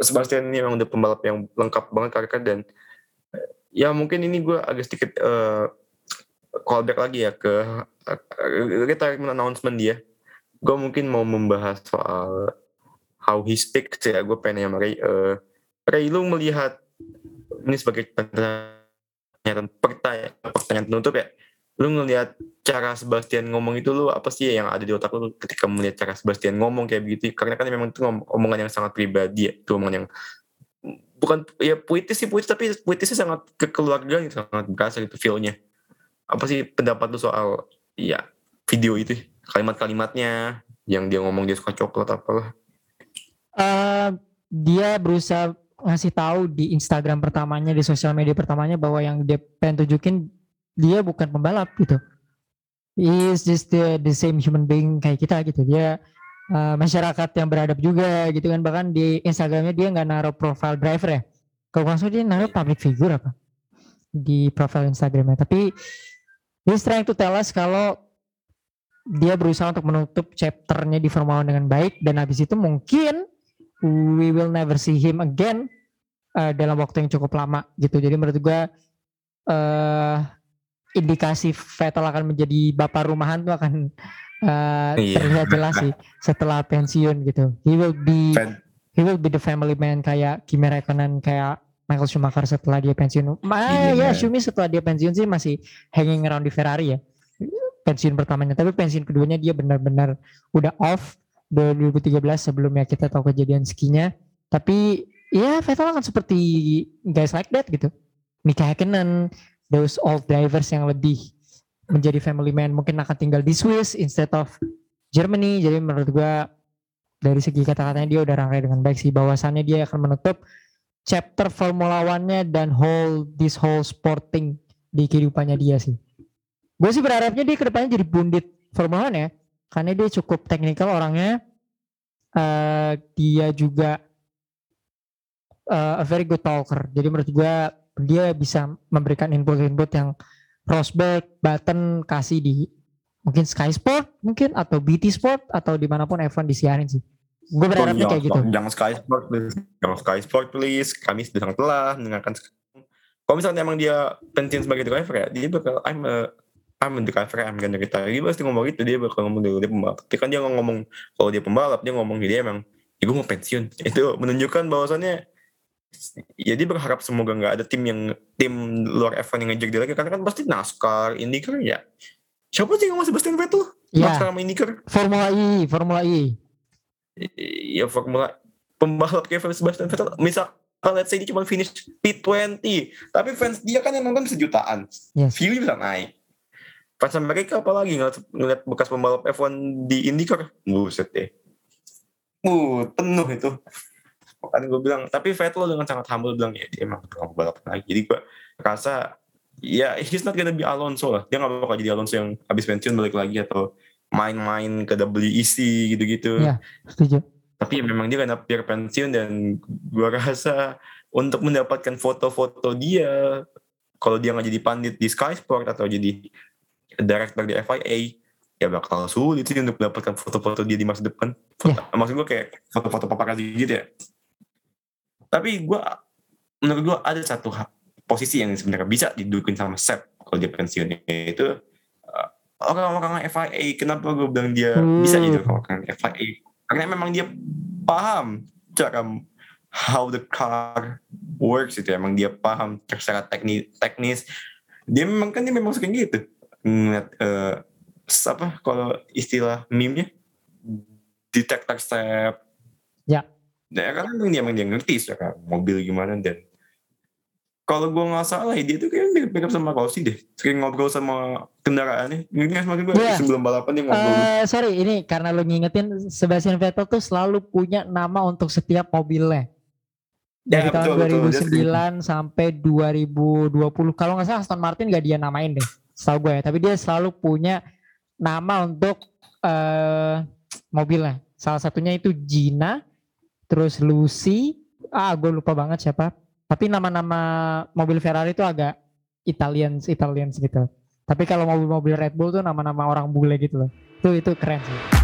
Sebastian ini memang udah pembalap yang lengkap banget karirnya dan eh, ya mungkin ini gue agak sedikit eh, callback lagi ya ke uh, retirement announcement dia. Gue mungkin mau membahas soal how he speaks ya. Gue pengen sama Ray. eh, Ray lu melihat ini sebagai pertanyaan pertanyaan, pertanyaan penutup ya. Lu ngelihat cara Sebastian ngomong itu lu apa sih yang ada di otak lu ketika melihat cara Sebastian ngomong kayak begitu? Karena kan memang itu omongan yang sangat pribadi ya. Itu omongan yang bukan ya puitis sih puitis tapi puitisnya sangat kekeluargaan gitu, sangat berasa gitu feel-nya. Apa sih pendapat lu soal ya video itu kalimat-kalimatnya yang dia ngomong dia suka coklat apalah. eh dia berusaha ngasih tahu di Instagram pertamanya di sosial media pertamanya bahwa yang dia pengen tunjukin dia bukan pembalap gitu. He is just the, the same human being kayak kita gitu. Dia eh, masyarakat yang beradab juga gitu kan. Bahkan di Instagramnya dia nggak naruh profile driver ya. Kalau salah dia naruh public figure apa di profile Instagramnya. Tapi he's trying to tell us kalau dia berusaha untuk menutup chapternya di Formula dengan baik dan habis itu mungkin we will never see him again uh, dalam waktu yang cukup lama gitu. Jadi menurut gua eh indikasi Vettel akan menjadi bapak rumahan tuh akan uh, Iya. terlihat jelas sih setelah pensiun gitu. He will be Fan- he will be the family man kayak Kimi Räikkönen kayak Michael Schumacher setelah dia pensiun. Ma, Iya. ya Schumi setelah dia pensiun sih masih hanging around di Ferrari ya. Pensiun pertamanya, tapi pensiun keduanya dia benar-benar udah off 2013 sebelumnya kita tahu kejadian skinya. Tapi ya Vettel akan seperti guys like that gitu. Mika Häkkinen, those old drivers yang lebih menjadi family man mungkin akan tinggal di Swiss instead of Germany. Jadi menurut gua dari segi kata-katanya dia udah rangkai dengan baik sih bahwasannya dia akan menutup chapter Formula One-nya dan whole this whole sporting di kehidupannya dia sih. Gue sih berharapnya dia ke depannya jadi bundit Formula One ya, karena dia cukup teknikal orangnya. Eh dia juga eh, a very good talker. Jadi menurut gue dia bisa memberikan input-input yang Rosberg, Button kasih di mungkin Sky Sport mungkin atau BT Sport atau di mana pun F1 disiarin sih. Gue berharapnya Jangan- kayak gitu. Jangan Sky Sport, please. Jangan Sky Sport, please. Kami sangat telah mendengarkan. Kalau misalnya emang dia pensiun sebagai driver ya, dia bakal I'm a I'm a driver, I'm gonna retire. Dia pasti ngomong gitu, dia bakal ngomong dia, dia pembalap. Tapi kan dia ngomong kalau dia pembalap, dia ngomong dia emang, ya gue mau pensiun. Itu menunjukkan bahwasannya ya dia berharap semoga nggak ada tim yang tim luar F1 yang ngejar dia lagi karena kan pasti NASCAR, IndyCar ya. Siapa sih yang mau Sebastian Vettel? Ya, NASCAR sama IndyCar? Formula E, Formula E. ya formula pembalap kayak Sebastian Vettel misal let's say dia cuma finish P20 tapi fans dia kan yang nonton sejutaan Yes. view bisa naik fans mereka apalagi ngeliat, ngeliat bekas pembalap F1 di IndyCar buset deh uh penuh itu kan gue bilang tapi Vettel dengan sangat humble bilang ya dia emang tukang balap lagi. Jadi gue rasa ya he's not gonna be Alonso lah. Dia gak bakal jadi Alonso yang habis pensiun balik lagi atau main-main ke WEC gitu-gitu. Iya. Setuju. tapi memang dia kan hampir pensiun dan gua rasa untuk mendapatkan foto-foto dia kalau dia nggak jadi pandit di Sky Sport atau jadi director di FIA ya bakal sulit sih untuk mendapatkan foto-foto dia di masa depan. Foto, maksud gua kayak foto-foto paparazzi gitu ya tapi gua menurut gua ada satu posisi yang sebenarnya bisa didudukin sama Sep kalau dia pensiun yaitu uh, orang-orang FIA kenapa gue bilang dia Hmm. bisa jadi orang FIA karena memang dia paham cara how the car works itu emang dia paham secara teknis teknis dia memang kan dia memang suka gitu ngeliat eh, apa kalau istilah meme-nya detector step. Nah, karena dia emang dia ngerti secara mobil gimana dan kalau gue nggak salah dia tuh kayak mirip-mirip sama Rossi deh sering ngobrol sama kendaraannya ini kan maksud gue Iya. sebelum balapan dia ngobrol Eh sorry, ini karena lu ngingetin Sebastian Vettel tuh selalu punya nama untuk setiap mobilnya. dari Ya, tahun betul, betul. Dia 2009 sampai 2020 kalau nggak salah Aston Martin gak dia namain deh setahu gue ya tapi dia selalu punya nama untuk eh mobilnya salah satunya itu Gina terus Lucy. Ah gue lupa banget siapa. Tapi nama-nama mobil Ferrari itu agak Italians Italians gitu. Tapi kalau mobil-mobil Red Bull tuh nama-nama orang bule gitu loh. Itu itu keren sih